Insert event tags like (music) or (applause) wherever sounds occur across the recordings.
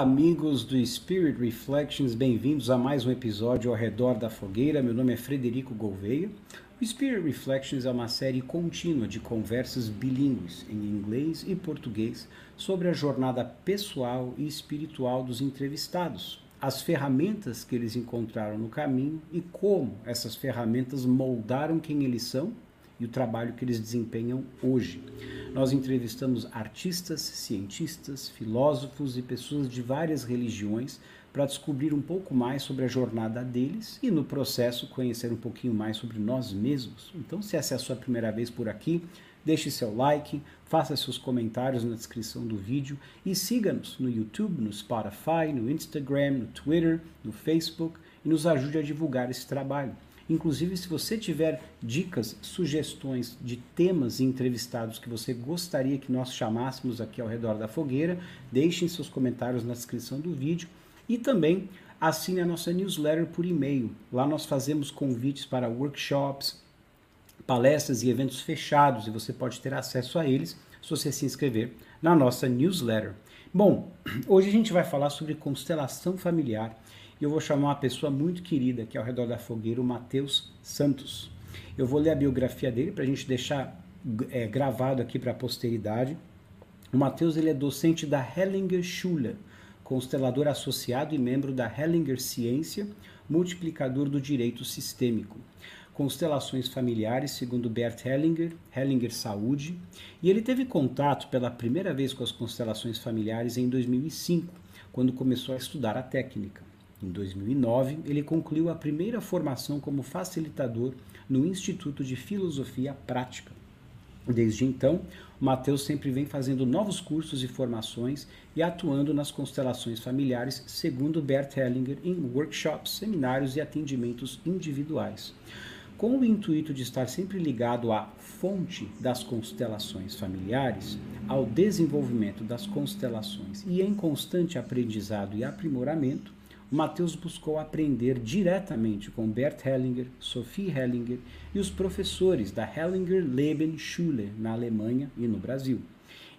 Olá, amigos do Spirit Reflections, bem-vindos a mais um episódio ao redor da fogueira. Meu nome é Frederico Gouveia. O Spirit Reflections é uma série contínua de conversas bilíngues em inglês e português sobre a jornada pessoal e espiritual dos entrevistados, as ferramentas que eles encontraram no caminho e como essas ferramentas moldaram quem eles são e o trabalho que eles desempenham hoje. Nós entrevistamos artistas, cientistas, filósofos e pessoas de várias religiões para descobrir um pouco mais sobre a jornada deles e, no processo, conhecer um pouquinho mais sobre nós mesmos. Então, se essa é a sua primeira vez por aqui, deixe seu like, faça seus comentários na descrição do vídeo e siga-nos no YouTube, no Spotify, no Instagram, no Twitter, no Facebook e nos ajude a divulgar esse trabalho. Inclusive, se você tiver dicas, sugestões de temas e entrevistados que você gostaria que nós chamássemos aqui ao redor da fogueira, deixem seus comentários na descrição do vídeo e também assine a nossa newsletter por e-mail. Lá nós fazemos convites para workshops, palestras e eventos fechados e você pode ter acesso a eles se você se inscrever na nossa newsletter. Bom, (clears throat) hoje a gente vai falar sobre constelação familiar e eu vou chamar uma pessoa muito querida aqui ao redor da fogueira, o Matheus Santos. Eu vou ler a biografia dele para a gente deixar é, gravado aqui para a posteridade. O Matheus ele é docente da Hellinger Schule, constelador associado e membro da Hellinger Ciência, multiplicador do direito sistêmico. Constelações familiares, segundo Bert Hellinger, Hellinger Saúde, e ele teve contato pela primeira vez com as constelações familiares em 2005, quando começou a estudar a técnica. Em 2009, ele concluiu a primeira formação como facilitador no Instituto de Filosofia Prática. Desde então, Mateus sempre vem fazendo novos cursos e formações e atuando nas constelações familiares, segundo Bert Hellinger, em workshops, seminários e atendimentos individuais. Com o intuito de estar sempre ligado à fonte das constelações familiares, ao desenvolvimento das constelações e em constante aprendizado e aprimoramento, Mateus buscou aprender diretamente com Bert Hellinger, Sophie Hellinger e os professores da Hellinger Lebensschule na Alemanha e no Brasil.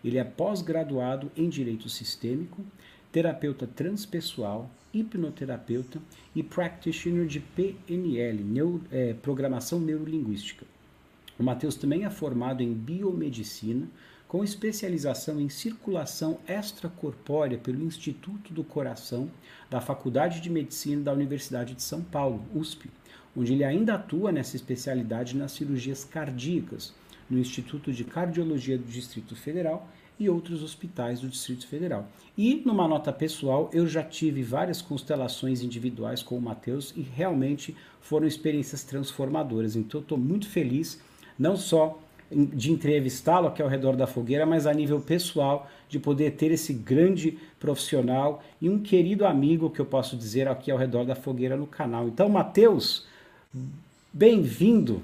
Ele é pós-graduado em Direito Sistêmico, terapeuta transpessoal, hipnoterapeuta e practitioner de PNL, neuro, é, Programação Neurolinguística. O Mateus também é formado em Biomedicina, com especialização em circulação extracorpórea pelo Instituto do Coração da Faculdade de Medicina da Universidade de São Paulo, USP, onde ele ainda atua nessa especialidade nas cirurgias cardíacas, no Instituto de Cardiologia do Distrito Federal e outros hospitais do Distrito Federal. E numa nota pessoal, eu já tive várias constelações individuais com o Matheus e realmente foram experiências transformadoras. Então eu estou muito feliz, não só de entrevistá-lo aqui ao redor da fogueira, mas a nível pessoal, de poder ter esse grande profissional e um querido amigo que eu posso dizer aqui ao redor da fogueira no canal. Então, Matheus, bem-vindo.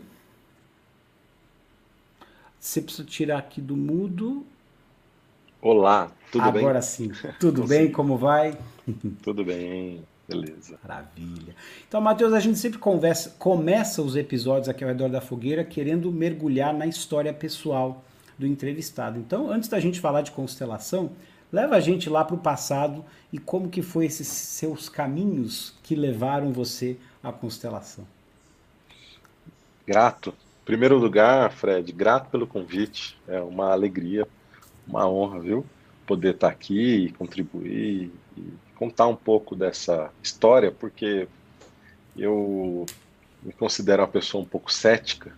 Você precisa tirar aqui do mudo. Olá, tudo Agora bem? Agora sim. Tudo (laughs) bem? Como vai? Tudo bem. Beleza. Maravilha. Então, Matheus, a gente sempre conversa, começa os episódios aqui ao redor da fogueira querendo mergulhar na história pessoal do entrevistado. Então, antes da gente falar de constelação, leva a gente lá para o passado e como que foi esses seus caminhos que levaram você à constelação. Grato. Em primeiro lugar, Fred, grato pelo convite. É uma alegria, uma honra, viu? Poder estar aqui e contribuir e contar um pouco dessa história, porque eu me considero uma pessoa um pouco cética.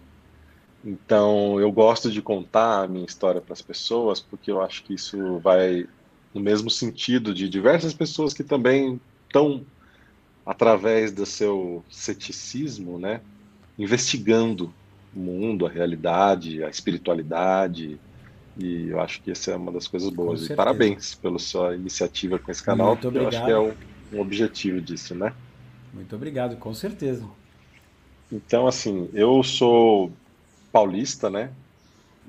Então, eu gosto de contar a minha história para as pessoas, porque eu acho que isso vai no mesmo sentido de diversas pessoas que também estão, através do seu ceticismo, né, investigando o mundo, a realidade, a espiritualidade, e eu acho que essa é uma das coisas boas. E parabéns pela sua iniciativa com esse canal, Muito obrigado. eu acho que é um, um objetivo disso, né? Muito obrigado, com certeza. Então, assim, eu sou paulista, né?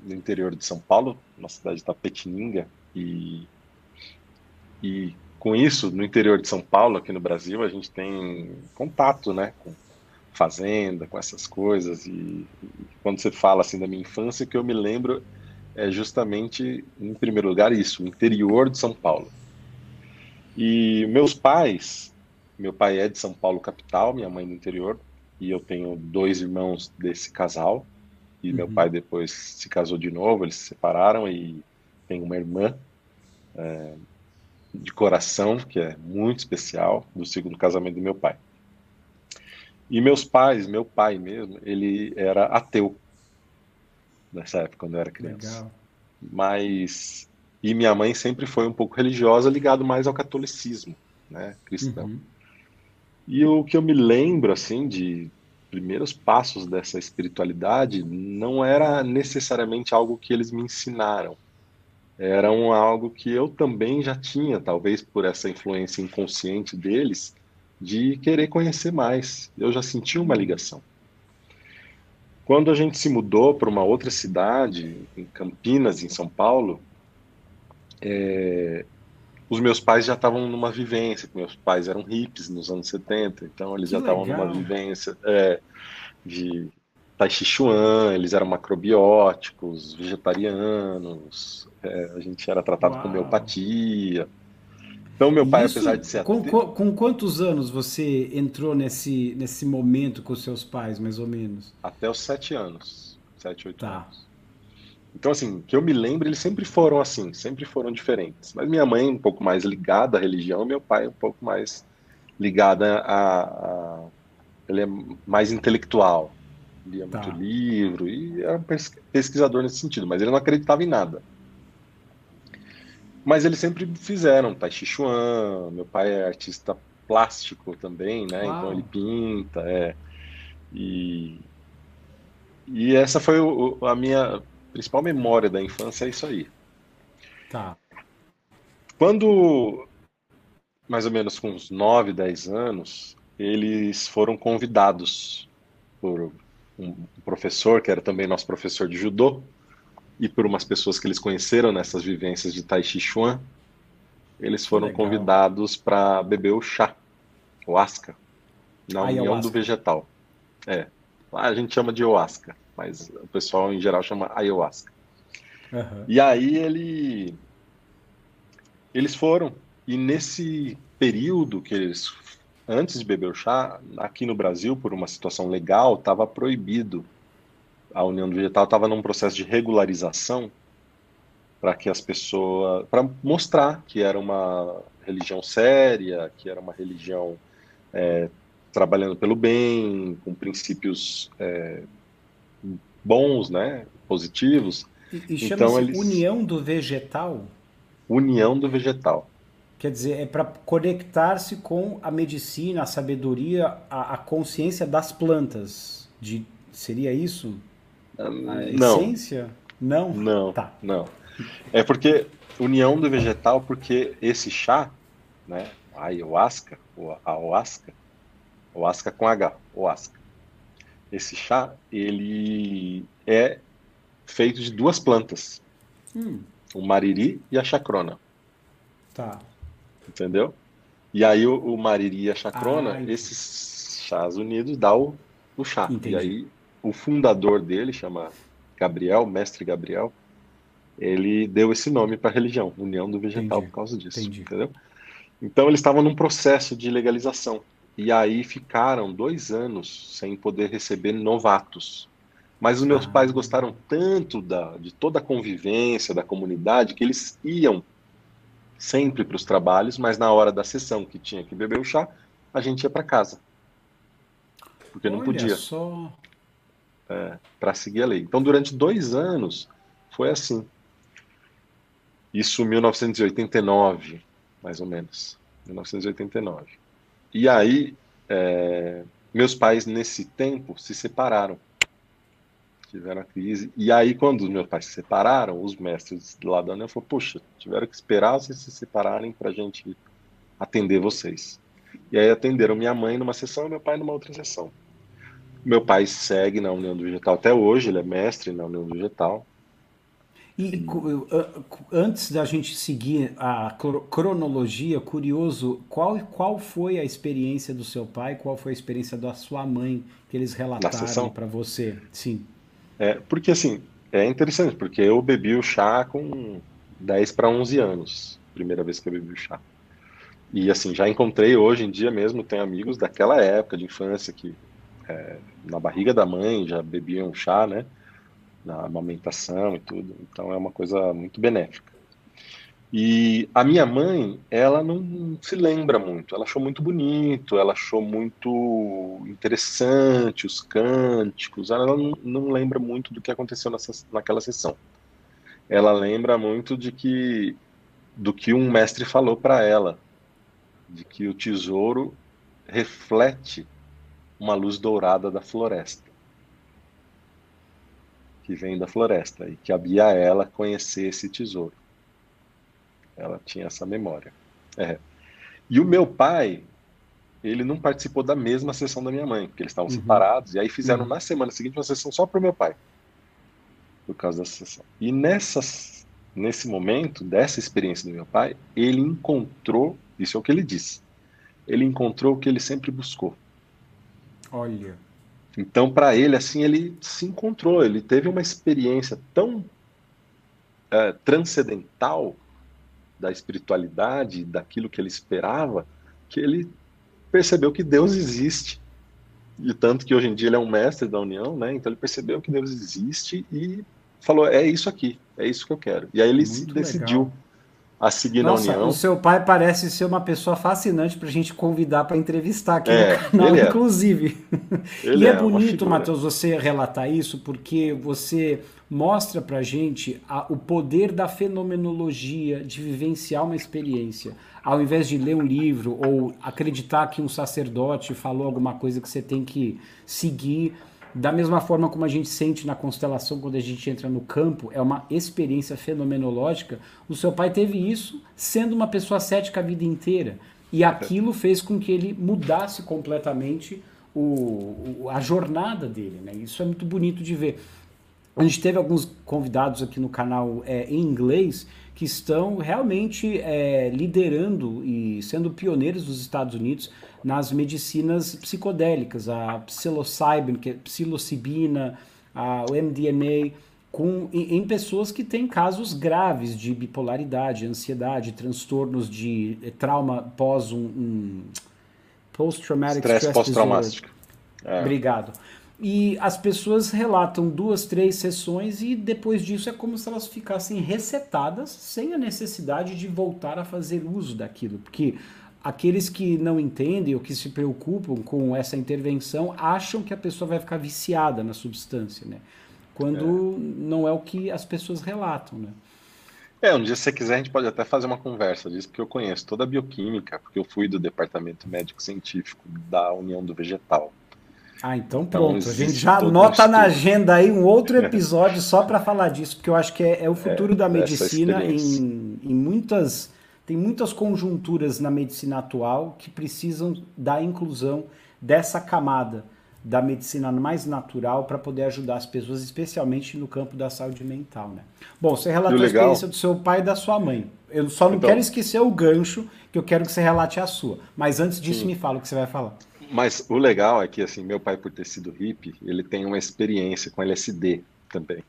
No interior de São Paulo, na cidade de Tapetininga, e, e com isso, no interior de São Paulo, aqui no Brasil, a gente tem contato, né? Com fazenda, com essas coisas, e, e quando você fala assim da minha infância, que eu me lembro é justamente, em primeiro lugar, isso, o interior de São Paulo. E meus pais, meu pai é de São Paulo capital, minha mãe do interior, e eu tenho dois irmãos desse casal. E uhum. meu pai depois se casou de novo, eles se separaram e tem uma irmã é, de coração que é muito especial do segundo casamento do meu pai. E meus pais, meu pai mesmo, ele era ateu nessa época quando eu era criança. Legal. Mas e minha mãe sempre foi um pouco religiosa, ligado mais ao catolicismo, né, cristão. Uhum. E o que eu me lembro assim de primeiros passos dessa espiritualidade não era necessariamente algo que eles me ensinaram. Era um algo que eu também já tinha, talvez por essa influência inconsciente deles, de querer conhecer mais. Eu já senti uma ligação. Quando a gente se mudou para uma outra cidade, em Campinas, em São Paulo, é, os meus pais já estavam numa vivência, meus pais eram hippies nos anos 70, então eles que já estavam numa vivência é, de Tai Chi Chuan, eles eram macrobióticos, vegetarianos, é, a gente era tratado Uau. com homeopatia. Então, meu pai, Isso, apesar de ser com, com, com, quantos anos você entrou nesse, nesse momento com seus pais, mais ou menos? Até os sete anos. Sete, oito tá. anos. Então, assim, que eu me lembro, eles sempre foram assim, sempre foram diferentes. Mas minha mãe um pouco mais ligada à religião, meu pai um pouco mais ligada a, a ele é mais intelectual, lia tá. muito livro e era um pesquisador nesse sentido, mas ele não acreditava em nada. Mas eles sempre fizeram Tai Chi Chuan, meu pai é artista plástico também, né? Uau. Então ele pinta, é. E, e essa foi o, a minha principal memória da infância, é isso aí. Tá. Quando, mais ou menos com uns 9, 10 anos, eles foram convidados por um professor, que era também nosso professor de judô, e por umas pessoas que eles conheceram nessas vivências de Tai Chi Chuan, eles foram Legal. convidados para beber o chá, o asca, na União do Vegetal. É, lá a gente chama de Oasca, mas o pessoal em geral chama ayahuasca. Uhum. E aí ele, eles foram, e nesse período que eles, antes de beber o chá, aqui no Brasil, por uma situação legal, estava proibido a União do Vegetal estava num processo de regularização para que as pessoas, para mostrar que era uma religião séria, que era uma religião é, trabalhando pelo bem, com princípios é, bons, né, positivos. E, e então eles... União do Vegetal. União do Vegetal. Quer dizer, é para conectar-se com a medicina, a sabedoria, a, a consciência das plantas. De, seria isso? A não. essência? Não? Não, tá. não. É porque união do vegetal, porque esse chá, né, a ayahuasca, ou a ayahuasca, ayahuasca com H, ayahuasca. Esse chá, ele é feito de duas plantas. Hum. O mariri e a chacrona. Tá. Entendeu? E aí o, o mariri e a chacrona, ah, esses chás unidos, dá o, o chá. Entendi. E aí o fundador dele, chama Gabriel, mestre Gabriel, ele deu esse nome para a religião, União do Vegetal, Entendi. por causa disso. Entendi. Entendeu? Então eles estavam num processo de legalização. E aí ficaram dois anos sem poder receber novatos. Mas os meus ah. pais gostaram tanto da, de toda a convivência da comunidade que eles iam sempre para os trabalhos, mas na hora da sessão que tinha que beber o chá, a gente ia para casa. Porque Olha não podia. Só é, para seguir a lei. Então, durante dois anos, foi assim. Isso 1989, mais ou menos. 1989. E aí, é, meus pais, nesse tempo, se separaram. Tiveram a crise. E aí, quando os meus pais se separaram, os mestres lá da União falaram: Poxa, tiveram que esperar vocês se separarem para a gente atender vocês. E aí atenderam minha mãe numa sessão e meu pai numa outra sessão. Meu pai segue na União do Vegetal até hoje, ele é mestre na União do Vegetal. E antes da gente seguir a cronologia, curioso, qual, qual foi a experiência do seu pai, qual foi a experiência da sua mãe que eles relataram para você? Sim. É, porque assim, é interessante, porque eu bebi o chá com 10 para 11 anos, primeira vez que eu bebi o chá. e assim, já encontrei hoje em dia mesmo, tenho amigos daquela época de infância que é, na barriga da mãe já bebiam chá, né? Na amamentação e tudo. Então é uma coisa muito benéfica. E a minha mãe, ela não se lembra muito. Ela achou muito bonito, ela achou muito interessante os cânticos. Ela não, não lembra muito do que aconteceu nessa, naquela sessão. Ela lembra muito de que do que um mestre falou para ela, de que o tesouro reflete uma luz dourada da floresta, que vem da floresta e que havia a ela conhecer esse tesouro. Ela tinha essa memória. É. E o meu pai, ele não participou da mesma sessão da minha mãe, porque eles estavam uhum. separados, e aí fizeram uhum. na semana seguinte uma sessão só para o meu pai, por causa dessa sessão. E nessas, nesse momento, dessa experiência do meu pai, ele encontrou, isso é o que ele disse, ele encontrou o que ele sempre buscou. Olha. Então, para ele, assim, ele se encontrou, ele teve uma experiência tão é, transcendental da espiritualidade, daquilo que ele esperava, que ele percebeu que Deus existe. E tanto que hoje em dia ele é um mestre da união, né? Então ele percebeu que Deus existe e falou: é isso aqui, é isso que eu quero. E aí ele Muito se decidiu legal. A seguir Nossa, na união. O seu pai parece ser uma pessoa fascinante para a gente convidar para entrevistar aqui é, no canal, é. inclusive. e é, é bonito, Matheus, você relatar isso, porque você mostra para gente a, o poder da fenomenologia de vivenciar uma experiência. Ao invés de ler um livro ou acreditar que um sacerdote falou alguma coisa que você tem que seguir, da mesma forma como a gente sente na constelação quando a gente entra no campo, é uma experiência fenomenológica. O seu pai teve isso sendo uma pessoa cética a vida inteira. E aquilo fez com que ele mudasse completamente o, a jornada dele. Né? Isso é muito bonito de ver. A gente teve alguns convidados aqui no canal é, em inglês que estão realmente é, liderando e sendo pioneiros dos Estados Unidos nas medicinas psicodélicas, a psilocybin, que é psilocibina, a, o MDMA, com, em, pessoas que têm casos graves de bipolaridade, ansiedade, transtornos de eh, trauma pós um, um post-traumatic stress, stress pós-traumático. É. Obrigado. E as pessoas relatam duas, três sessões e depois disso é como se elas ficassem resetadas sem a necessidade de voltar a fazer uso daquilo. Porque aqueles que não entendem ou que se preocupam com essa intervenção acham que a pessoa vai ficar viciada na substância, né? Quando é. não é o que as pessoas relatam, né? É, um dia se você quiser a gente pode até fazer uma conversa disso, porque eu conheço toda a bioquímica, porque eu fui do departamento médico científico da União do Vegetal. Ah, então, então pronto. Então, a gente já anota na agenda aí um outro episódio só para falar disso, porque eu acho que é, é o futuro é, da medicina em, em muitas. Tem muitas conjunturas na medicina atual que precisam da inclusão dessa camada da medicina mais natural para poder ajudar as pessoas, especialmente no campo da saúde mental, né? Bom, você relatou a experiência do seu pai e da sua mãe. Eu só não então, quero esquecer o gancho, que eu quero que você relate a sua. Mas antes disso, sim. me fala o que você vai falar. Mas o legal é que, assim, meu pai, por ter sido hippie, ele tem uma experiência com LSD também.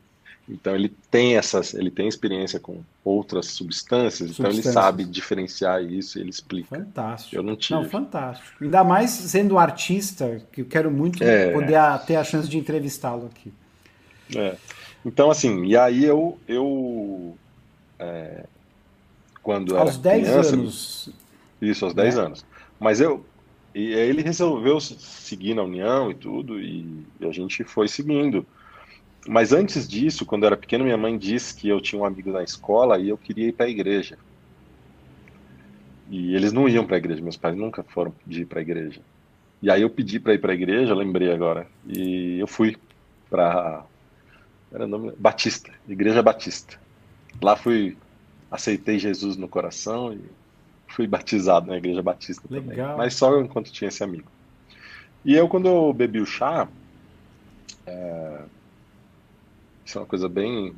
Então ele tem essas, ele tem experiência com outras substâncias, substâncias. então ele sabe diferenciar isso, ele explica. Fantástico. Eu não tive. Não, fantástico. Ainda mais sendo artista, que eu quero muito é. poder a, ter a chance de entrevistá-lo aqui. É. Então assim, e aí eu eu é, quando aos era 10 criança, anos. Isso, aos 10 é. anos. Mas eu e aí ele resolveu seguir na União e tudo, e a gente foi seguindo. Mas antes disso, quando eu era pequeno, minha mãe disse que eu tinha um amigo na escola e eu queria ir para a igreja. E eles não iam para a igreja, meus pais nunca foram pedir para a igreja. E aí eu pedi para ir para a igreja, lembrei agora, e eu fui para era nome Batista, Igreja Batista. Lá fui aceitei Jesus no coração e fui batizado na igreja batista Legal. também. Mas só enquanto tinha esse amigo. E eu, quando eu bebi o chá, é... isso é uma coisa bem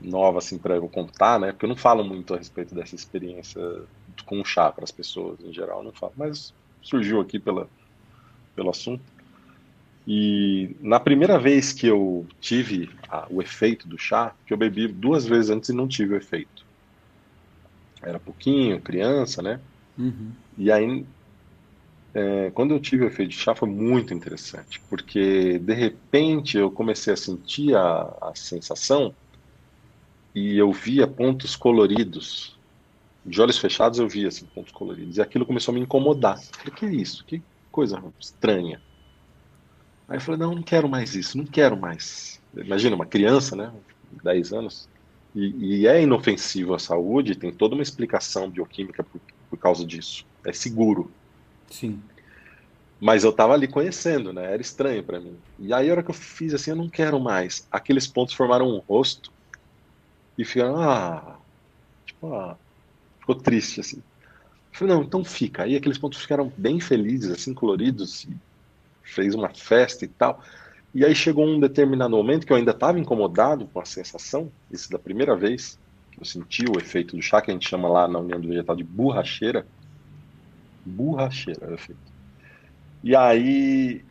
nova assim para eu contar, né? Porque eu não falo muito a respeito dessa experiência com o chá para as pessoas em geral, não falo. Mas surgiu aqui pela, pelo assunto. E na primeira vez que eu tive a, o efeito do chá, que eu bebi duas vezes antes e não tive o efeito era pouquinho, criança, né? Uhum. E aí, é, quando eu tive o efeito de chá, foi muito interessante, porque de repente eu comecei a sentir a, a sensação e eu via pontos coloridos. De olhos fechados eu via assim, pontos coloridos. E aquilo começou a me incomodar. Eu falei, que é isso? Que coisa estranha. Aí eu falei, não, não quero mais isso, não quero mais. Imagina, uma criança, né? 10 anos. E, e é inofensivo à saúde, tem toda uma explicação bioquímica por, por causa disso. É seguro. Sim. Mas eu tava ali conhecendo, né? Era estranho para mim. E aí, a hora que eu fiz assim, eu não quero mais. Aqueles pontos formaram um rosto e ficaram, ah, tipo, ah, ficou triste, assim. Eu falei, não, então fica. Aí aqueles pontos ficaram bem felizes, assim, coloridos, e fez uma festa e tal. E aí chegou um determinado momento que eu ainda estava incomodado com a sensação, isso da primeira vez que eu senti o efeito do chá, que a gente chama lá na União do Vegetal de borracheira. Borracheira é o efeito. E aí,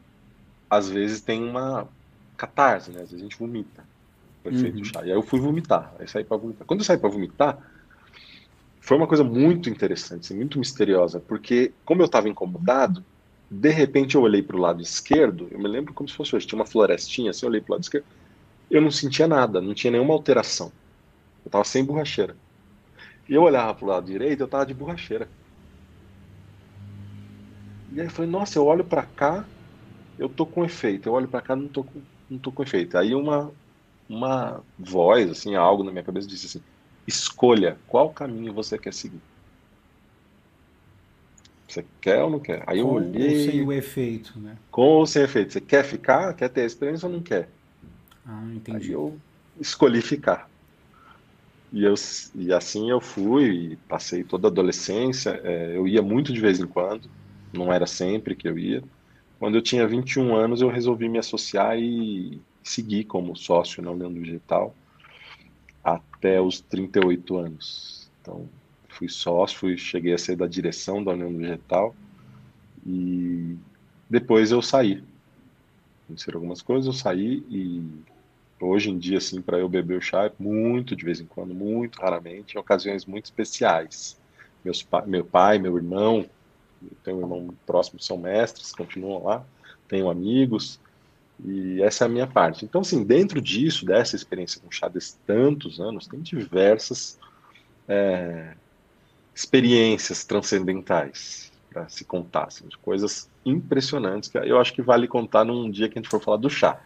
às vezes tem uma catarse, né? Às vezes a gente vomita o efeito uhum. do chá. E aí eu fui vomitar, aí saí para vomitar. Quando eu saí para vomitar, foi uma coisa muito interessante, assim, muito misteriosa, porque como eu estava incomodado, de repente eu olhei para o lado esquerdo, eu me lembro como se fosse hoje, tinha uma florestinha, assim, eu olhei para o lado esquerdo, eu não sentia nada, não tinha nenhuma alteração. Eu estava sem borracheira. E eu olhava para o lado direito, eu estava de borracheira. E aí eu falei, nossa, eu olho para cá, eu tô com efeito. Eu olho para cá, não tô com, não tô com efeito. Aí uma uma voz, assim, algo na minha cabeça disse assim: escolha qual caminho você quer seguir. Você quer ou não quer? Aí eu com olhei. Ou sem o efeito, né? Com ou sem efeito. Você quer ficar? Quer ter a experiência ou não quer? Ah, entendi. Aí eu escolhi ficar. E, eu, e assim eu fui, passei toda a adolescência. É, eu ia muito de vez em quando, não era sempre que eu ia. Quando eu tinha 21 anos, eu resolvi me associar e seguir como sócio na União Digital até os 38 anos. Então, fui sócio, fui, cheguei a ser da direção da União Vegetal e depois eu saí. Aconteceram algumas coisas, eu saí e hoje em dia, assim, para eu beber o chá, é muito de vez em quando, muito raramente, em ocasiões muito especiais. Meus meu pai, meu irmão, tenho um irmão próximo, são mestres, continuam lá, tenho amigos, e essa é a minha parte. Então, assim, dentro disso, dessa experiência com chá desses tantos anos, tem diversas é, experiências transcendentais para se contar, assim, de coisas impressionantes que eu acho que vale contar num dia que a gente for falar do chá.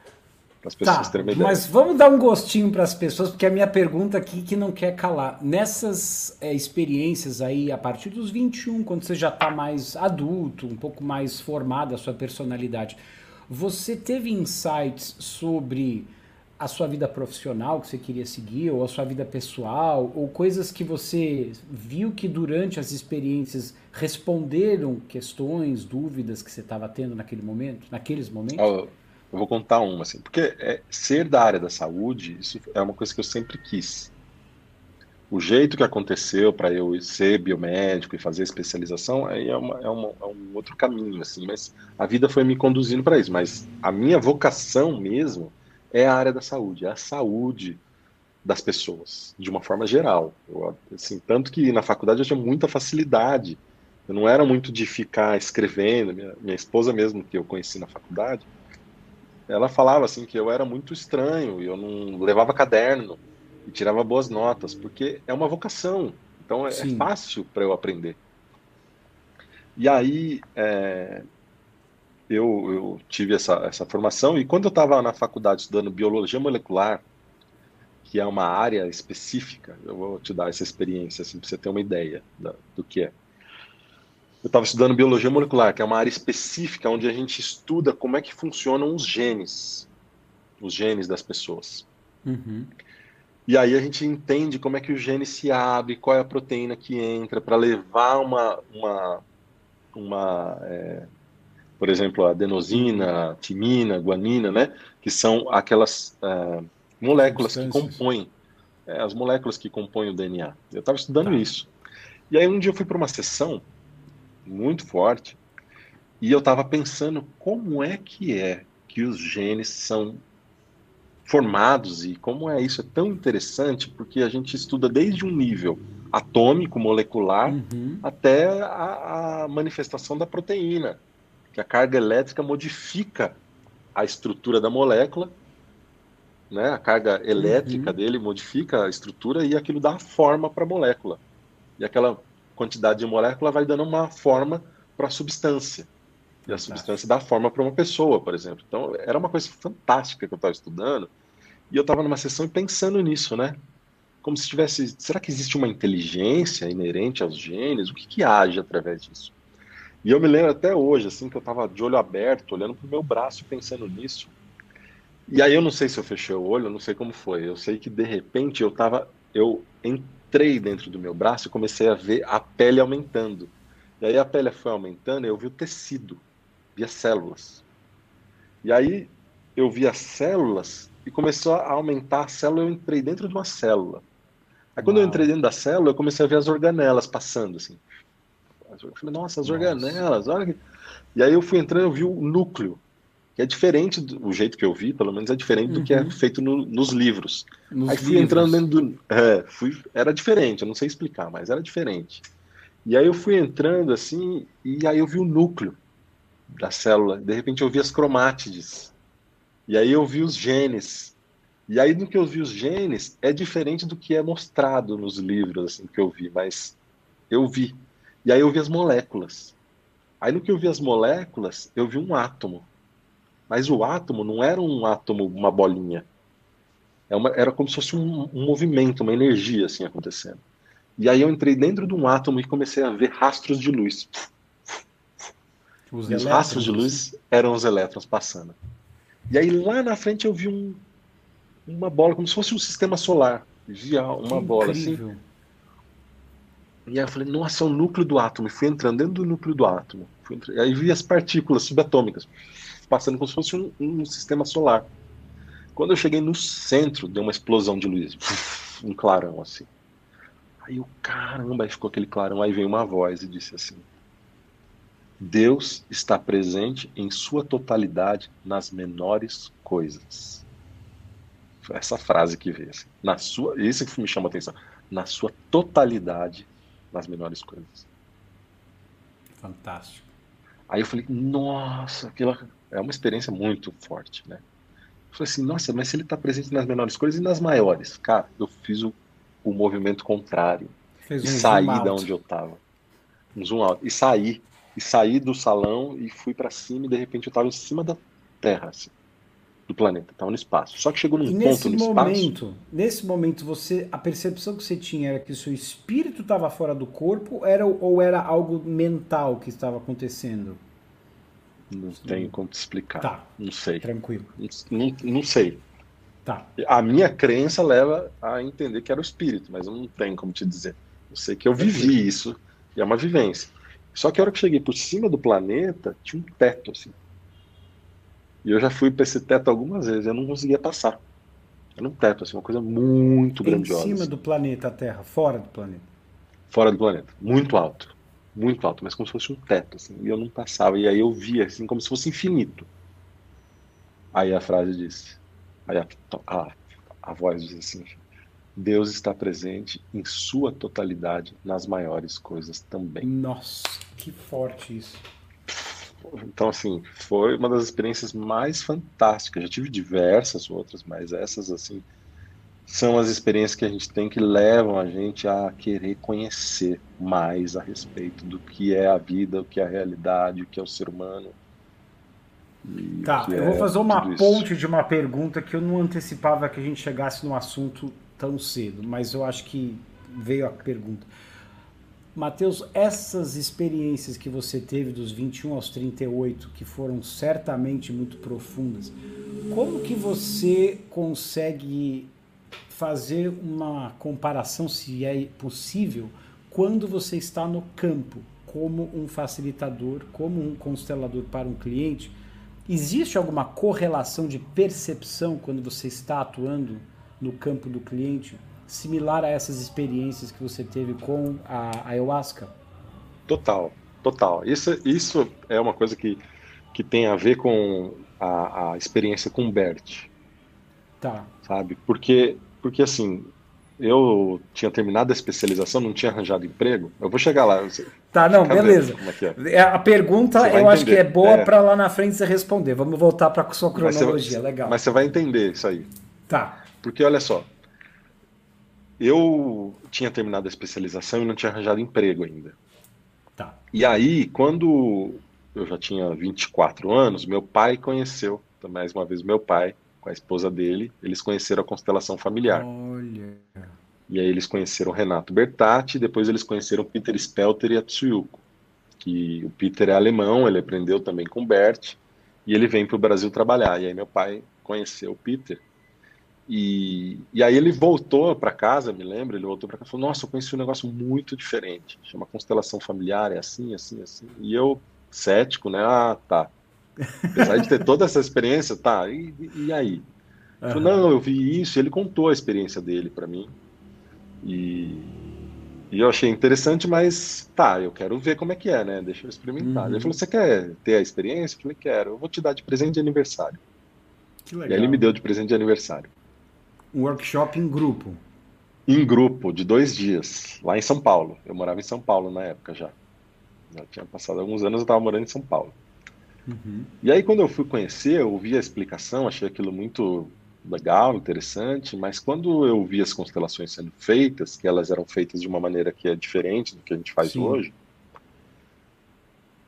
Para as pessoas tá, terem uma ideia. Mas vamos dar um gostinho para as pessoas, porque a minha pergunta aqui que não quer calar. Nessas é, experiências aí, a partir dos 21, quando você já está mais adulto, um pouco mais formada a sua personalidade, você teve insights sobre a sua vida profissional que você queria seguir, ou a sua vida pessoal, ou coisas que você viu que durante as experiências responderam questões, dúvidas que você estava tendo naquele momento, naqueles momentos? Eu vou contar uma, assim, porque é, ser da área da saúde, isso é uma coisa que eu sempre quis. O jeito que aconteceu para eu ser biomédico e fazer especialização aí é, uma, é, uma, é um outro caminho, assim, mas a vida foi me conduzindo para isso. Mas a minha vocação mesmo é a área da saúde, é a saúde das pessoas, de uma forma geral. Eu, assim, tanto que na faculdade eu tinha muita facilidade. Eu não era muito de ficar escrevendo. Minha, minha esposa mesmo, que eu conheci na faculdade, ela falava assim que eu era muito estranho, eu não levava caderno e tirava boas notas, porque é uma vocação. Então é, é fácil para eu aprender. E aí é, eu, eu, tive essa, essa formação e quando eu estava na faculdade estudando biologia molecular, que é uma área específica, eu vou te dar essa experiência assim, para você ter uma ideia da, do que é. Eu estava estudando biologia molecular, que é uma área específica onde a gente estuda como é que funcionam os genes, os genes das pessoas. Uhum. E aí a gente entende como é que o gene se abre, qual é a proteína que entra, para levar uma, uma, uma é, por exemplo, a adenosina, timina, guanina, né? Que são aquelas é, moléculas que compõem, é, as moléculas que compõem o DNA. Eu estava estudando tá. isso. E aí um dia eu fui para uma sessão muito forte e eu estava pensando como é que é que os genes são formados e como é isso é tão interessante porque a gente estuda desde um nível atômico, molecular, uhum. até a, a, manifestação da proteína, que a carga elétrica modifica a estrutura da molécula, né? A carga elétrica uhum. dele modifica a estrutura e aquilo dá forma para a molécula. E aquela quantidade de molécula vai dando uma forma para a substância. E a substância dá forma para uma pessoa, por exemplo. Então, era uma coisa fantástica que eu estava estudando. E eu estava numa sessão pensando nisso, né? Como se tivesse. Será que existe uma inteligência inerente aos genes? O que, que age através disso? E eu me lembro até hoje, assim, que eu estava de olho aberto, olhando para o meu braço pensando nisso. E aí eu não sei se eu fechei o olho, eu não sei como foi. Eu sei que de repente eu estava. Eu entrei dentro do meu braço e comecei a ver a pele aumentando. E aí a pele foi aumentando e eu vi o tecido via células. E aí eu vi as células e começou a aumentar a célula, eu entrei dentro de uma célula. Aí quando Uau. eu entrei dentro da célula, eu comecei a ver as organelas passando, assim. Eu falei, nossa, as organelas, olha que... E aí eu fui entrando, eu vi o núcleo, que é diferente, do o jeito que eu vi, pelo menos é diferente uhum. do que é uhum. feito no, nos livros. Nos aí fui livros. entrando dentro do... É, fui, era diferente, eu não sei explicar, mas era diferente. E aí eu fui entrando assim, e aí eu vi o núcleo da célula. De repente eu vi as cromátides. E aí eu vi os genes. E aí no que eu vi os genes é diferente do que é mostrado nos livros assim que eu vi, mas eu vi. E aí eu vi as moléculas. Aí no que eu vi as moléculas, eu vi um átomo. Mas o átomo não era um átomo, uma bolinha. É uma, era como se fosse um, um movimento, uma energia assim acontecendo. E aí eu entrei dentro de um átomo e comecei a ver rastros de luz. Os, os rastros de luz eram os elétrons passando. E aí lá na frente eu vi um, uma bola, como se fosse um sistema solar. Via uma que bola assim. incrível. assim. E aí eu falei, nossa, é o núcleo do átomo. E fui entrando dentro do núcleo do átomo. E aí vi as partículas subatômicas passando como se fosse um, um, sistema solar. Quando eu cheguei no centro, deu uma explosão de luz. (laughs) Um clarão assim. Aí o caramba, aí ficou aquele clarão. Aí veio uma voz e disse assim: Deus está presente em sua totalidade nas menores coisas. Essa frase que veio assim, na sua, isso que me chama a atenção, na sua totalidade nas menores coisas. Fantástico. Aí eu falei, nossa, aquilo é uma experiência muito forte, né? Eu falei assim, nossa, mas se ele está presente nas menores coisas e nas maiores? Cara, eu fiz o, o movimento contrário. Fez um e saí da onde eu estava. Um zoom out. E saí e saí do salão e fui para cima e de repente eu estava em cima da Terra, assim, do planeta, estava no espaço. Só que chegou num ponto no momento, espaço. Nesse momento, você, a percepção que você tinha era que o seu espírito estava fora do corpo, era ou era algo mental que estava acontecendo? Não tenho como te explicar. Tá. Não sei. Tranquilo. Não, não sei. Tá. A minha crença leva a entender que era o espírito, mas eu não tenho como te dizer. Eu sei que eu vivi isso e é uma vivência. Só que a hora que cheguei por cima do planeta, tinha um teto, assim. E eu já fui para esse teto algumas vezes, eu não conseguia passar. Era um teto, assim, uma coisa muito em grandiosa. Em cima do planeta Terra, fora do planeta? Fora do planeta, muito alto. Muito alto, mas como se fosse um teto, assim. E eu não passava. E aí eu via, assim, como se fosse infinito. Aí a frase disse, aí a, a, a voz diz assim, Deus está presente em sua totalidade nas maiores coisas também. Nossa, que forte isso. Então, assim, foi uma das experiências mais fantásticas. Já tive diversas outras, mas essas, assim, são as experiências que a gente tem que levam a gente a querer conhecer mais a respeito do que é a vida, o que é a realidade, o que é o ser humano. Tá, eu é vou fazer uma ponte de uma pergunta que eu não antecipava que a gente chegasse no assunto tão cedo, mas eu acho que veio a pergunta. Mateus, essas experiências que você teve dos 21 aos 38, que foram certamente muito profundas, como que você consegue fazer uma comparação, se é possível, quando você está no campo, como um facilitador, como um constelador para um cliente? Existe alguma correlação de percepção quando você está atuando no campo do cliente, similar a essas experiências que você teve com a ayahuasca? Total, total. Isso, isso é uma coisa que, que tem a ver com a, a experiência com o Bert. Tá. Sabe? Porque, porque assim, eu tinha terminado a especialização, não tinha arranjado emprego. Eu vou chegar lá. Tá, não, beleza. É é. A pergunta eu entender. acho que é boa é. para lá na frente você responder. Vamos voltar para sua cronologia, mas legal. Mas você vai entender isso aí. Tá. Porque olha só, eu tinha terminado a especialização e não tinha arranjado emprego ainda. Tá. E aí, quando eu já tinha 24 anos, meu pai conheceu, mais uma vez, meu pai, com a esposa dele, eles conheceram a constelação familiar. Olha. E aí eles conheceram Renato Bertatti, depois eles conheceram Peter Spelter e Atsuyuko. Que o Peter é alemão, ele aprendeu também com Bert, e ele vem para o Brasil trabalhar. E aí meu pai conheceu o Peter. E, e aí ele voltou para casa, me lembro, ele voltou para casa e falou, nossa, eu conheci um negócio muito diferente, chama constelação familiar, é assim, assim, assim. E eu, cético, né, ah, tá. Apesar de ter toda essa experiência, tá, e, e aí? Uhum. Não, eu vi isso, e ele contou a experiência dele para mim. E, e eu achei interessante, mas tá, eu quero ver como é que é, né? Deixa eu experimentar. Uhum. Ele falou: Você quer ter a experiência? Eu falei: Quero, eu vou te dar de presente de aniversário. Que legal. E aí ele me deu de presente de aniversário. Um workshop em grupo? Em grupo, de dois dias, lá em São Paulo. Eu morava em São Paulo na época já. Já tinha passado alguns anos, eu estava morando em São Paulo. Uhum. E aí, quando eu fui conhecer, eu ouvi a explicação, achei aquilo muito legal, interessante, mas quando eu vi as constelações sendo feitas, que elas eram feitas de uma maneira que é diferente do que a gente faz Sim. hoje,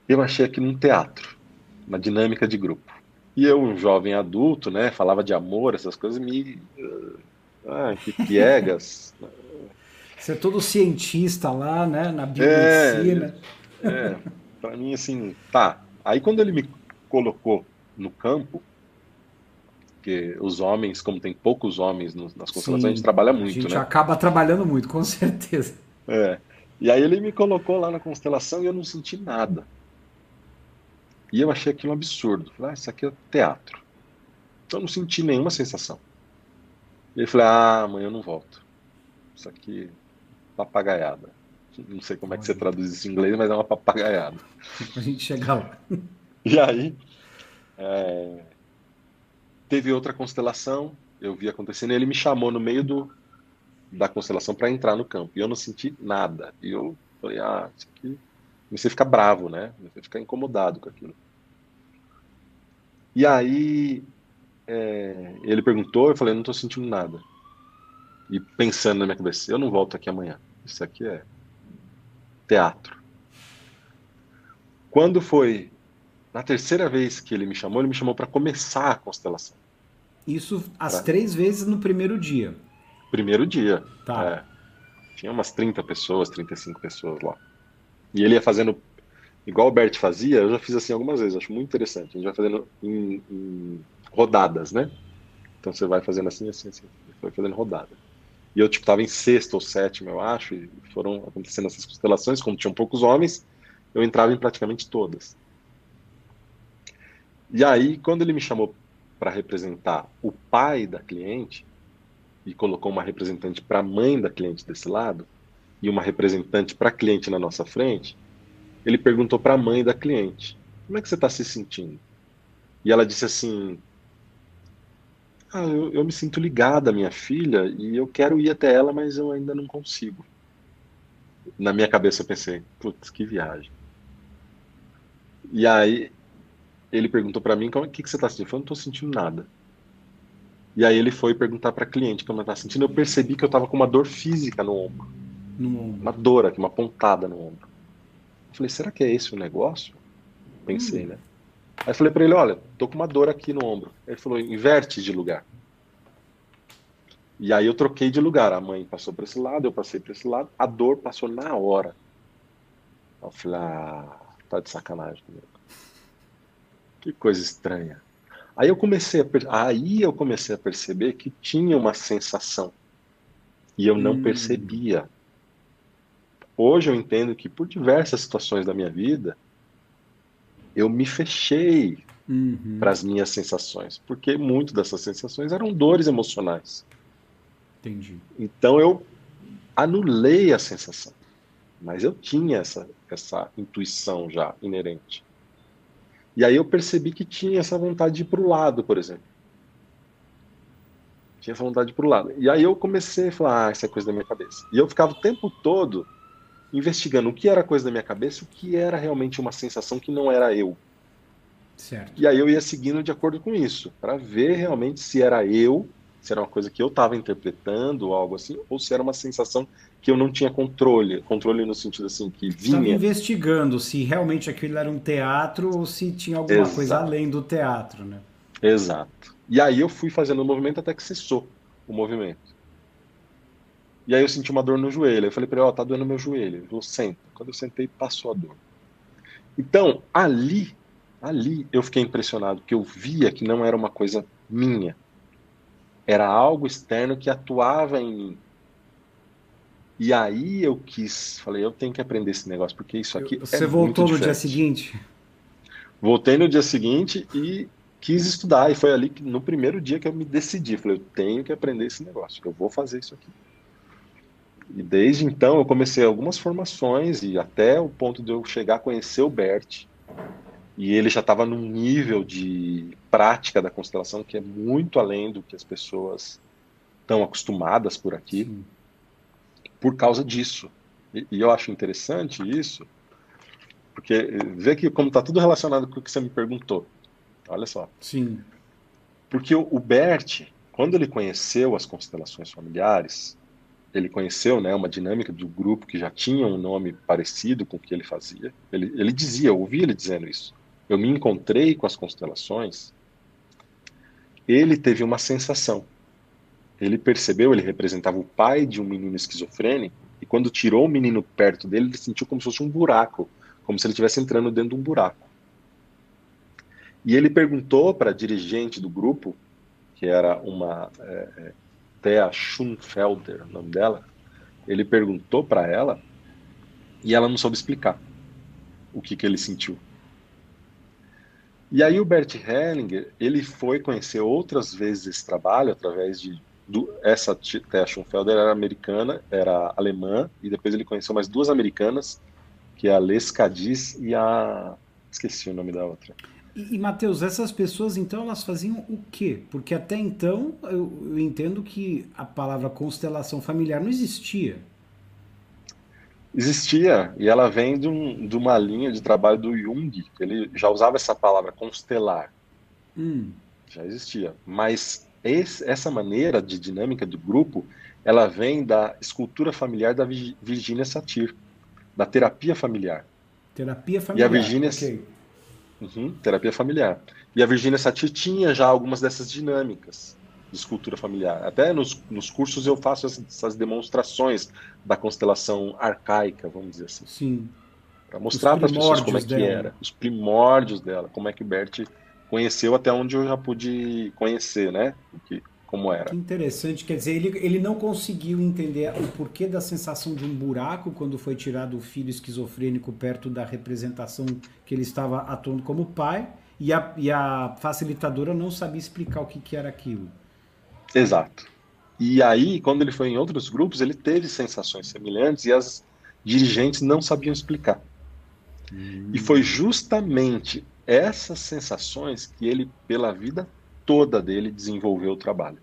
eu achei aquilo um teatro, uma dinâmica de grupo. E eu, um jovem adulto, né, falava de amor, essas coisas, me. Ah, que piegas. (laughs) Você é todo cientista lá, né, na biomedicina. É, é para mim, assim, tá. Aí quando ele me colocou no campo, porque os homens, como tem poucos homens nas constelações, Sim, a gente trabalha muito, né? A gente né? acaba trabalhando muito, com certeza. É. E aí ele me colocou lá na constelação e eu não senti nada. E eu achei aquilo um absurdo. Falei, ah, isso aqui é teatro. Então eu não senti nenhuma sensação. E ele falou, ah, amanhã eu não volto. Isso aqui, papagaiada. Não sei como é que você traduz isso em inglês, mas é uma papagaiada. A gente chega lá. (laughs) E aí, é, Teve outra constelação, eu vi acontecendo, e ele me chamou no meio do, da constelação para entrar no campo. E eu não senti nada. E eu falei, ah, isso aqui. Comecei a ficar bravo, né? A ficar incomodado com aquilo. E aí é, ele perguntou, eu falei, não estou sentindo nada. E pensando na minha cabeça, eu não volto aqui amanhã. Isso aqui é teatro. Quando foi na terceira vez que ele me chamou, ele me chamou para começar a constelação. Isso as três vezes no primeiro dia. Primeiro dia. Tá. É. Tinha umas 30 pessoas, 35 pessoas lá. E ele ia fazendo igual o Bert fazia, eu já fiz assim algumas vezes, acho muito interessante. A gente vai fazendo em, em rodadas, né? Então você vai fazendo assim, assim, assim, foi fazendo rodada. E eu, tipo, tava em sexto ou sétimo, eu acho, e foram acontecendo essas constelações, como tinham poucos homens, eu entrava em praticamente todas. E aí, quando ele me chamou para representar o pai da cliente e colocou uma representante para a mãe da cliente desse lado e uma representante para cliente na nossa frente, ele perguntou para a mãe da cliente: Como é que você está se sentindo? E ela disse assim: ah, eu, eu me sinto ligada à minha filha e eu quero ir até ela, mas eu ainda não consigo. Na minha cabeça eu pensei: Putz, que viagem. E aí ele perguntou para mim, o que, que você está sentindo? Eu não estou sentindo nada. E aí ele foi perguntar para a cliente como ela estava sentindo. Eu percebi que eu estava com uma dor física no ombro. No ombro. Uma dor aqui, uma pontada no ombro. Eu falei, será que é esse o negócio? Pensei, hum. né? Aí falei para ele, olha, tô com uma dor aqui no ombro. Ele falou, inverte de lugar. E aí eu troquei de lugar. A mãe passou para esse lado, eu passei para esse lado. A dor passou na hora. Eu falei, ah, tá de sacanagem comigo. Que coisa estranha. Aí eu comecei a, aí eu comecei a perceber que tinha uma sensação e eu não hum. percebia. Hoje eu entendo que por diversas situações da minha vida eu me fechei uhum. para as minhas sensações, porque muito dessas sensações eram dores emocionais. Entendi. Então eu anulei a sensação, mas eu tinha essa essa intuição já inerente. E aí eu percebi que tinha essa vontade de ir para o lado, por exemplo. tinha essa vontade pro lado. E aí eu comecei a falar, ah, isso é coisa da minha cabeça. E eu ficava o tempo todo investigando o que era coisa da minha cabeça, o que era realmente uma sensação que não era eu. Certo. E aí eu ia seguindo de acordo com isso, para ver realmente se era eu, se era uma coisa que eu estava interpretando, algo assim, ou se era uma sensação que eu não tinha controle, controle no sentido assim que vinha. Estava investigando se realmente aquilo era um teatro ou se tinha alguma Exato. coisa além do teatro, né? Exato. E aí eu fui fazendo o movimento até que cessou o movimento. E aí eu senti uma dor no joelho. Eu falei para ele, ó, oh, tá doendo meu joelho. Ele falou, senta. Quando eu sentei, passou a dor. Então, ali, ali eu fiquei impressionado, porque eu via que não era uma coisa minha. Era algo externo que atuava em mim. E aí eu quis, falei, eu tenho que aprender esse negócio, porque isso aqui Você é voltou no dia seguinte? Voltei no dia seguinte e quis estudar. E foi ali que, no primeiro dia que eu me decidi. Falei, eu tenho que aprender esse negócio, eu vou fazer isso aqui. E desde então eu comecei algumas formações e até o ponto de eu chegar a conhecer o Bert. E ele já estava num nível de prática da constelação que é muito além do que as pessoas estão acostumadas por aqui, Sim. por causa disso. E, e, eu acho interessante isso, porque vê que como está tudo relacionado com o que você me perguntou. Olha só. Sim. Porque o, o Bert, quando ele conheceu as constelações familiares, ele conheceu né, uma dinâmica do grupo que já tinha um nome parecido com o que ele fazia. Ele, ele dizia, eu ouvi ele dizendo isso. Eu me encontrei com as constelações. Ele teve uma sensação. Ele percebeu, ele representava o pai de um menino esquizofrênico, e quando tirou o menino perto dele, ele sentiu como se fosse um buraco, como se ele estivesse entrando dentro de um buraco. E ele perguntou para a dirigente do grupo, que era uma é, é Thea Schunfelder, o nome dela, ele perguntou para ela e ela não soube explicar o que, que ele sentiu. E aí o Bert Hellinger, ele foi conhecer outras vezes esse trabalho através de do, essa Thea Schunfelder era americana, era alemã e depois ele conheceu mais duas americanas, que é a Les Cadiz e a esqueci o nome da outra. E, e Matheus, essas pessoas então elas faziam o quê? Porque até então eu, eu entendo que a palavra constelação familiar não existia. Existia, e ela vem de, um, de, uma linha de trabalho do Jung, ele já usava essa palavra constelar. Hum. Já existia. Mas esse, essa maneira de dinâmica do grupo, ela vem da escultura familiar da Virginia Satir, da terapia familiar. Terapia familiar. E a Virginia, okay. Uhum, terapia familiar. E a Virginia Satir tinha já algumas dessas dinâmicas de escultura familiar. Até nos, nos cursos eu faço essas demonstrações da constelação arcaica, vamos dizer assim. Sim. Para mostrar para as pessoas como é que dela. era, os primórdios dela, como é que o Bert conheceu até onde eu já pude conhecer, né? O que, como era. Que interessante, quer dizer, ele, ele não conseguiu entender o porquê da sensação de um buraco quando foi tirado o filho esquizofrênico perto da representação que ele estava atuando como pai, e a, e a facilitadora não sabia explicar o que, que era aquilo. Exato. E aí, quando ele foi em outros grupos, ele teve sensações semelhantes e as dirigentes não sabiam explicar. Hum. E foi justamente essas sensações que ele, pela vida toda dele desenvolveu o trabalho.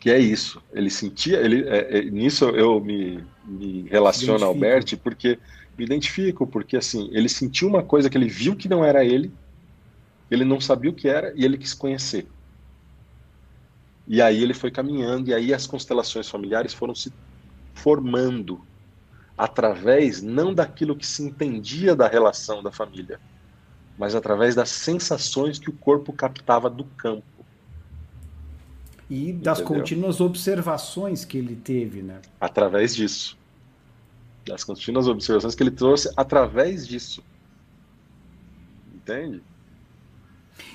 Que é isso. Ele sentia, ele, é, é, nisso eu me, me relaciono ao Bert porque me identifico, porque assim, ele sentiu uma coisa que ele viu que não era ele, ele não sabia o que era e ele quis conhecer. E aí ele foi caminhando, e aí as constelações familiares foram se formando através não daquilo que se entendia da relação da família, mas através das sensações que o corpo captava do campo. E das Entendeu? contínuas observações que ele teve, né? Através disso. Das contínuas observações que ele trouxe através disso. Entende?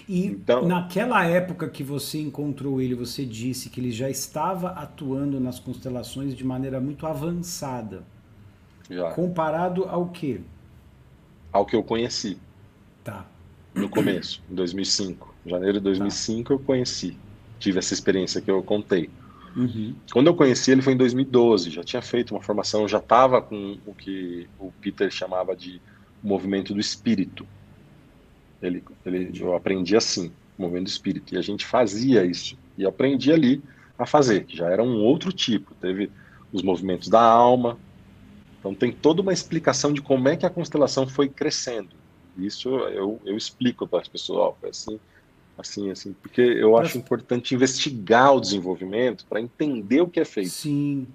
E então, naquela época que você encontrou ele, você disse que ele já estava atuando nas constelações de maneira muito avançada. Já. Comparado ao que? Ao que eu conheci. Tá. No começo, em 2005. Em janeiro de 2005 tá. eu conheci. Tive essa experiência que eu contei. Uhum. Quando eu conheci ele foi em 2012, já tinha feito uma formação, já estava com o que o Peter chamava de movimento do espírito. Ele, ele, eu aprendi assim, movimento do espírito, e a gente fazia isso E aprendi ali a fazer, que já era um outro tipo. Teve os movimentos da alma. Então tem toda uma explicação de como é que a constelação foi crescendo. Isso eu, eu explico para as pessoas, ó, assim, assim, assim, porque eu acho importante investigar o desenvolvimento para entender o que é feito. Sim.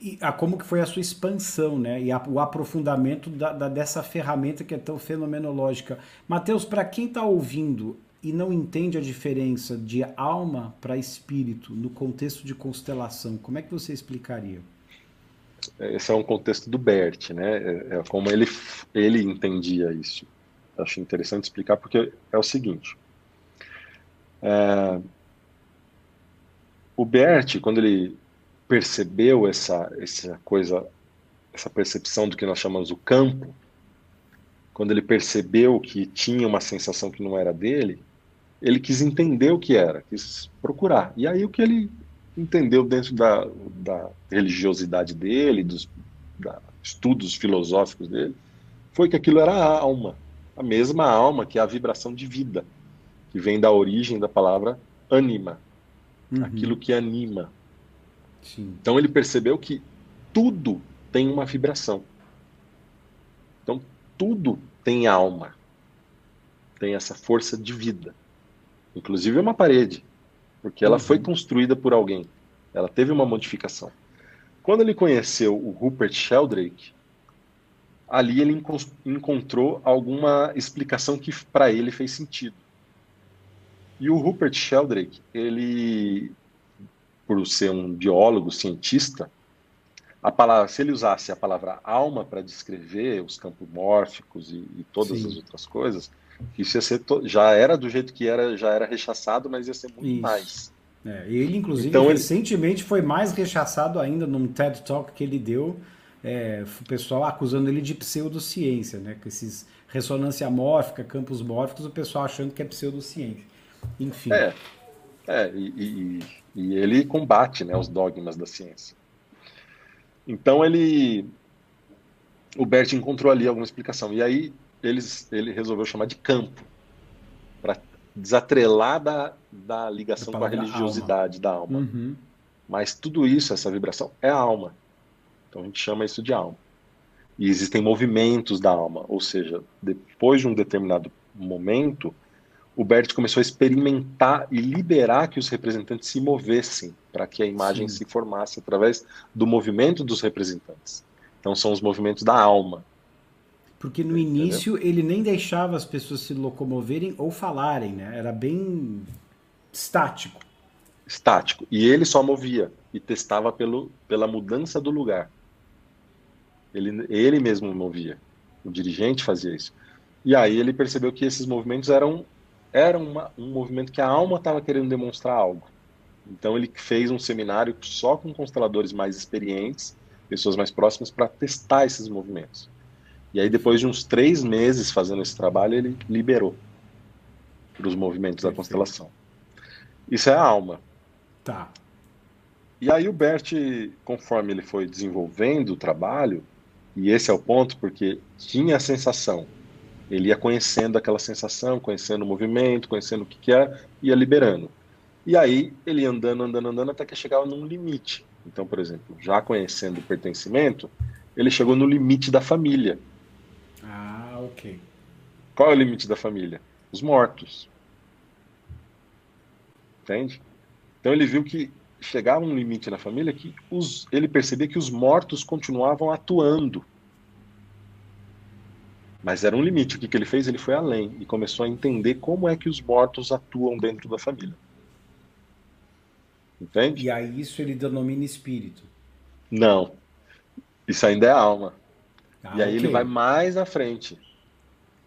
E a, como que foi a sua expansão, né? E a, o aprofundamento da, da, dessa ferramenta que é tão fenomenológica. Mateus, para quem está ouvindo e não entende a diferença de alma para espírito no contexto de constelação, como é que você explicaria? Esse é um contexto do Bert, né? É, é como ele, ele entendia isso. Acho interessante explicar porque é o seguinte. É, o Bert, quando ele percebeu essa, essa coisa, essa percepção do que nós chamamos o campo, quando ele percebeu que tinha uma sensação que não era dele, ele quis entender o que era, quis procurar. E aí o que ele entendeu dentro da, da religiosidade dele, dos da, estudos filosóficos dele, foi que aquilo era a alma, a mesma alma que é a vibração de vida, que vem da origem da palavra anima, uhum. aquilo que anima. Sim. Então ele percebeu que tudo tem uma vibração. Então tudo tem alma, tem essa força de vida. Inclusive uma parede, porque ela uhum. foi construída por alguém. Ela teve uma modificação. Quando ele conheceu o Rupert Sheldrake, ali ele encontrou alguma explicação que para ele fez sentido. E o Rupert Sheldrake, ele, por ser um biólogo, cientista, a palavra, se ele usasse a palavra alma para descrever os campos mórficos e, e todas Sim. as outras coisas, isso ia ser já era do jeito que era, já era rechaçado, mas ia ser muito Isso. mais. É, ele, inclusive, então, recentemente ele... foi mais rechaçado ainda num TED Talk que ele deu, é, o pessoal acusando ele de pseudociência, né? Com esses ressonância mórfica, campos mórficos, o pessoal achando que é pseudociência. Enfim. É, é e, e, e ele combate né, os dogmas da ciência. Então ele. O Bert encontrou ali alguma explicação. E aí eles, ele resolveu chamar de campo, para desatrelar da, da ligação com a religiosidade alma. da alma. Uhum. Mas tudo isso, essa vibração, é a alma. Então a gente chama isso de alma. E existem movimentos da alma, ou seja, depois de um determinado momento, o Bert começou a experimentar e liberar que os representantes se movessem, para que a imagem Sim. se formasse através do movimento dos representantes. Então são os movimentos da alma. Porque no início ele nem deixava as pessoas se locomoverem ou falarem, né? Era bem estático. Estático. E ele só movia e testava pelo, pela mudança do lugar. Ele, ele mesmo movia. O dirigente fazia isso. E aí ele percebeu que esses movimentos eram, eram uma, um movimento que a alma estava querendo demonstrar algo. Então ele fez um seminário só com consteladores mais experientes, pessoas mais próximas, para testar esses movimentos. E aí, depois de uns três meses fazendo esse trabalho, ele liberou para os movimentos da constelação. Isso é a alma. Tá. E aí o Bert, conforme ele foi desenvolvendo o trabalho, e esse é o ponto, porque tinha a sensação, ele ia conhecendo aquela sensação, conhecendo o movimento, conhecendo o que, que é, ia liberando. E aí ele ia andando, andando, andando, até que chegava num limite. Então, por exemplo, já conhecendo o pertencimento, ele chegou no limite da família. Ok. Qual é o limite da família? Os mortos. Entende? Então ele viu que chegava um limite na família que os, ele percebia que os mortos continuavam atuando. Mas era um limite. O que, que ele fez? Ele foi além e começou a entender como é que os mortos atuam dentro da família. Entende? E aí isso ele denomina espírito. Não. Isso ainda é alma. Ah, e aí okay. ele vai mais à frente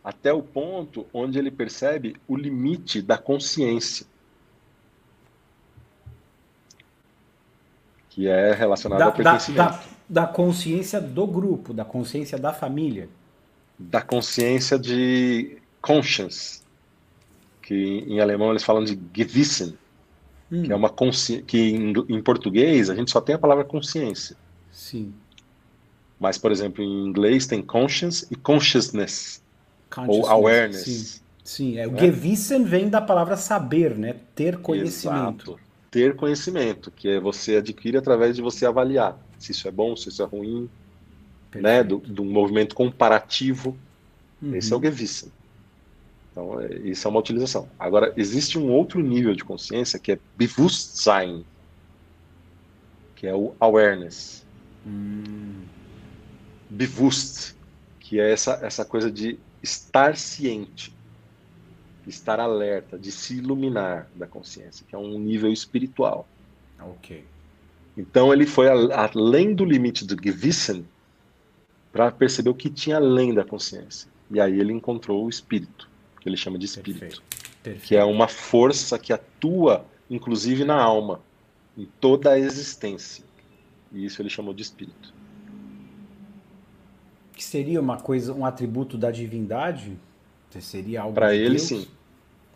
até o ponto onde ele percebe o limite da consciência. Que é relacionado da, ao pertencimento. Da, da, da consciência do grupo, da consciência da família. Da consciência de conscience, que em alemão eles falam de Gewissen, hum. que é uma consciência, que em, em português a gente só tem a palavra consciência. Sim. Mas, por exemplo, em inglês tem conscience e consciousness. Ou awareness. Sim, sim. É, o né? Gewissen vem da palavra saber, né? Ter conhecimento. Exato. Ter conhecimento, que é você adquire através de você avaliar se isso é bom, se isso é ruim, né? Do, do movimento comparativo. Uhum. Esse é o Gewissen. Então, é, isso é uma utilização. Agora, existe um outro nível de consciência que é Bewusstsein, que é o awareness. Hum. Bewusst, que é essa, essa coisa de estar ciente, estar alerta, de se iluminar da consciência, que é um nível espiritual. Ok. Então ele foi além do limite do Gewissen para perceber o que tinha além da consciência. E aí ele encontrou o espírito, que ele chama de espírito, Perfeito. Perfeito. que é uma força que atua inclusive na alma, em toda a existência. E isso ele chamou de espírito. Que seria uma coisa, um atributo da divindade? Seria algo Para ele Deus? sim.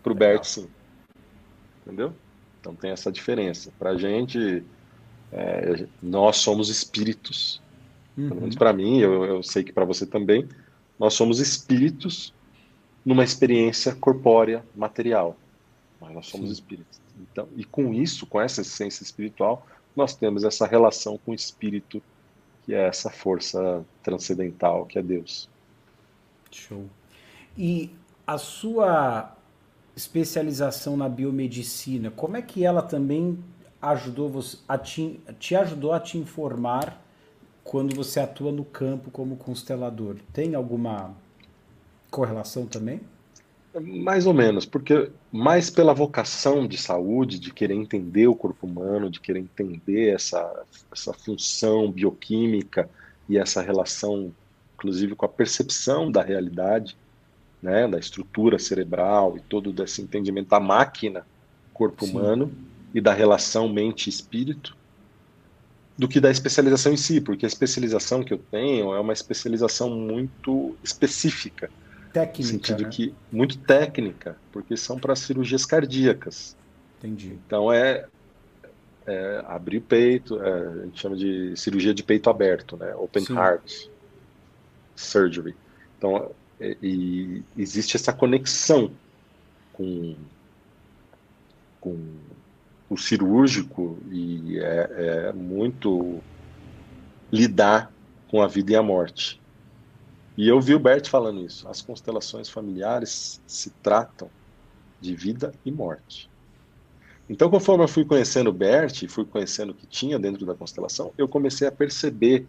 Para o Bert sim. Entendeu? Então tem essa diferença. Para a gente é, nós somos espíritos. Uhum. Pelo menos para mim, eu, eu sei que para você também, nós somos espíritos numa experiência corpórea, material. Mas nós somos Sim. espíritos. Então, e com isso, com essa essência espiritual, nós temos essa relação com o espírito, que é essa força transcendental, que é Deus. Show. E a sua especialização na biomedicina, como é que ela também ajudou você a te, te ajudou a te informar quando você atua no campo como constelador? Tem alguma correlação também? Mais ou menos, porque mais pela vocação de saúde, de querer entender o corpo humano, de querer entender essa, essa função bioquímica e essa relação, inclusive, com a percepção da realidade, né, da estrutura cerebral e todo esse entendimento da máquina corpo Sim. humano, e da relação mente-espírito do que da especialização em si, porque a especialização que eu tenho é uma especialização muito específica. Técnica. No sentido né? que muito técnica, porque são para cirurgias cardíacas. Entendi. Então é, é abrir o peito, é, a gente chama de cirurgia de peito aberto, né? Open Sim. heart surgery. Então, e existe essa conexão com, com o cirúrgico e é, é muito lidar com a vida e a morte. E eu vi o Bert falando isso. As constelações familiares se tratam de vida e morte. Então, conforme eu fui conhecendo o Bert fui conhecendo o que tinha dentro da constelação, eu comecei a perceber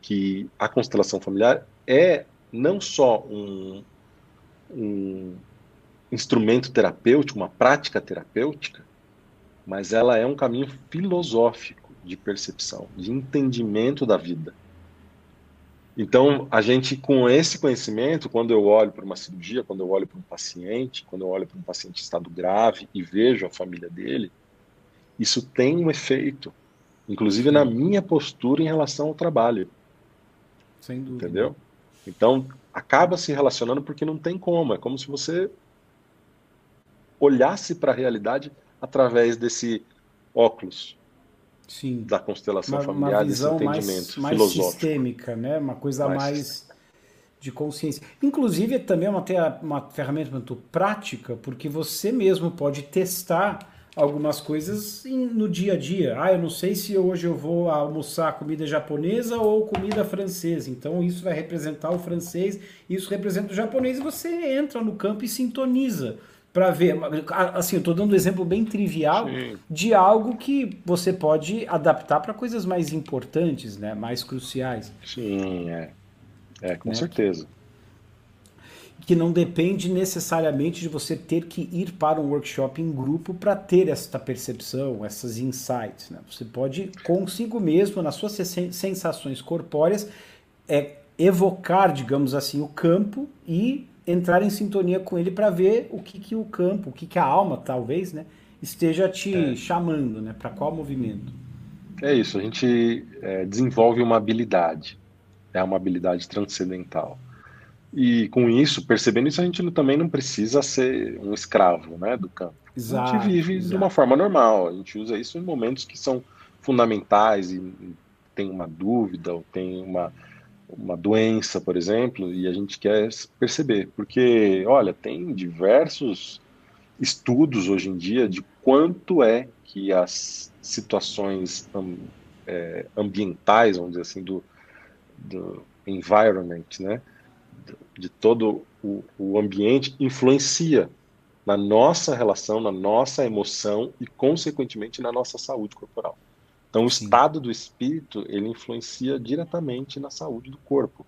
que a constelação familiar é não só um, um instrumento terapêutico, uma prática terapêutica, mas ela é um caminho filosófico de percepção, de entendimento da vida. Então, a gente, com esse conhecimento, quando eu olho para uma cirurgia, quando eu olho para um paciente, quando eu olho para um paciente em estado grave e vejo a família dele, isso tem um efeito, inclusive na minha postura em relação ao trabalho. Sem dúvida. Entendeu? Então, acaba se relacionando porque não tem como. É como se você olhasse para a realidade através desse óculos Sim. da constelação uma, familiar, uma visão desse entendimento mais, mais sistêmica, né? uma coisa mais, mais de consciência. Inclusive, também é uma, uma ferramenta muito prática, porque você mesmo pode testar algumas coisas no dia a dia. Ah, eu não sei se hoje eu vou almoçar comida japonesa ou comida francesa. Então isso vai representar o francês, isso representa o japonês e você entra no campo e sintoniza para ver. Assim, eu estou dando um exemplo bem trivial Sim. de algo que você pode adaptar para coisas mais importantes, né? mais cruciais. Sim, é. É, com né? certeza. Que não depende necessariamente de você ter que ir para um workshop em grupo para ter esta percepção, essas insights. Né? Você pode, consigo mesmo, nas suas sensações corpóreas, é, evocar, digamos assim, o campo e entrar em sintonia com ele para ver o que, que o campo, o que, que a alma, talvez, né, esteja te é. chamando, né, para qual movimento. É isso, a gente é, desenvolve uma habilidade, é uma habilidade transcendental. E com isso, percebendo isso, a gente também não precisa ser um escravo né, do campo. Exato, a gente vive exato. de uma forma normal, a gente usa isso em momentos que são fundamentais e tem uma dúvida ou tem uma, uma doença, por exemplo, e a gente quer perceber, porque, olha, tem diversos estudos hoje em dia de quanto é que as situações é, ambientais, vamos dizer assim, do, do environment, né, de todo o, o ambiente influencia na nossa relação, na nossa emoção e, consequentemente, na nossa saúde corporal. Então, o estado do espírito ele influencia diretamente na saúde do corpo.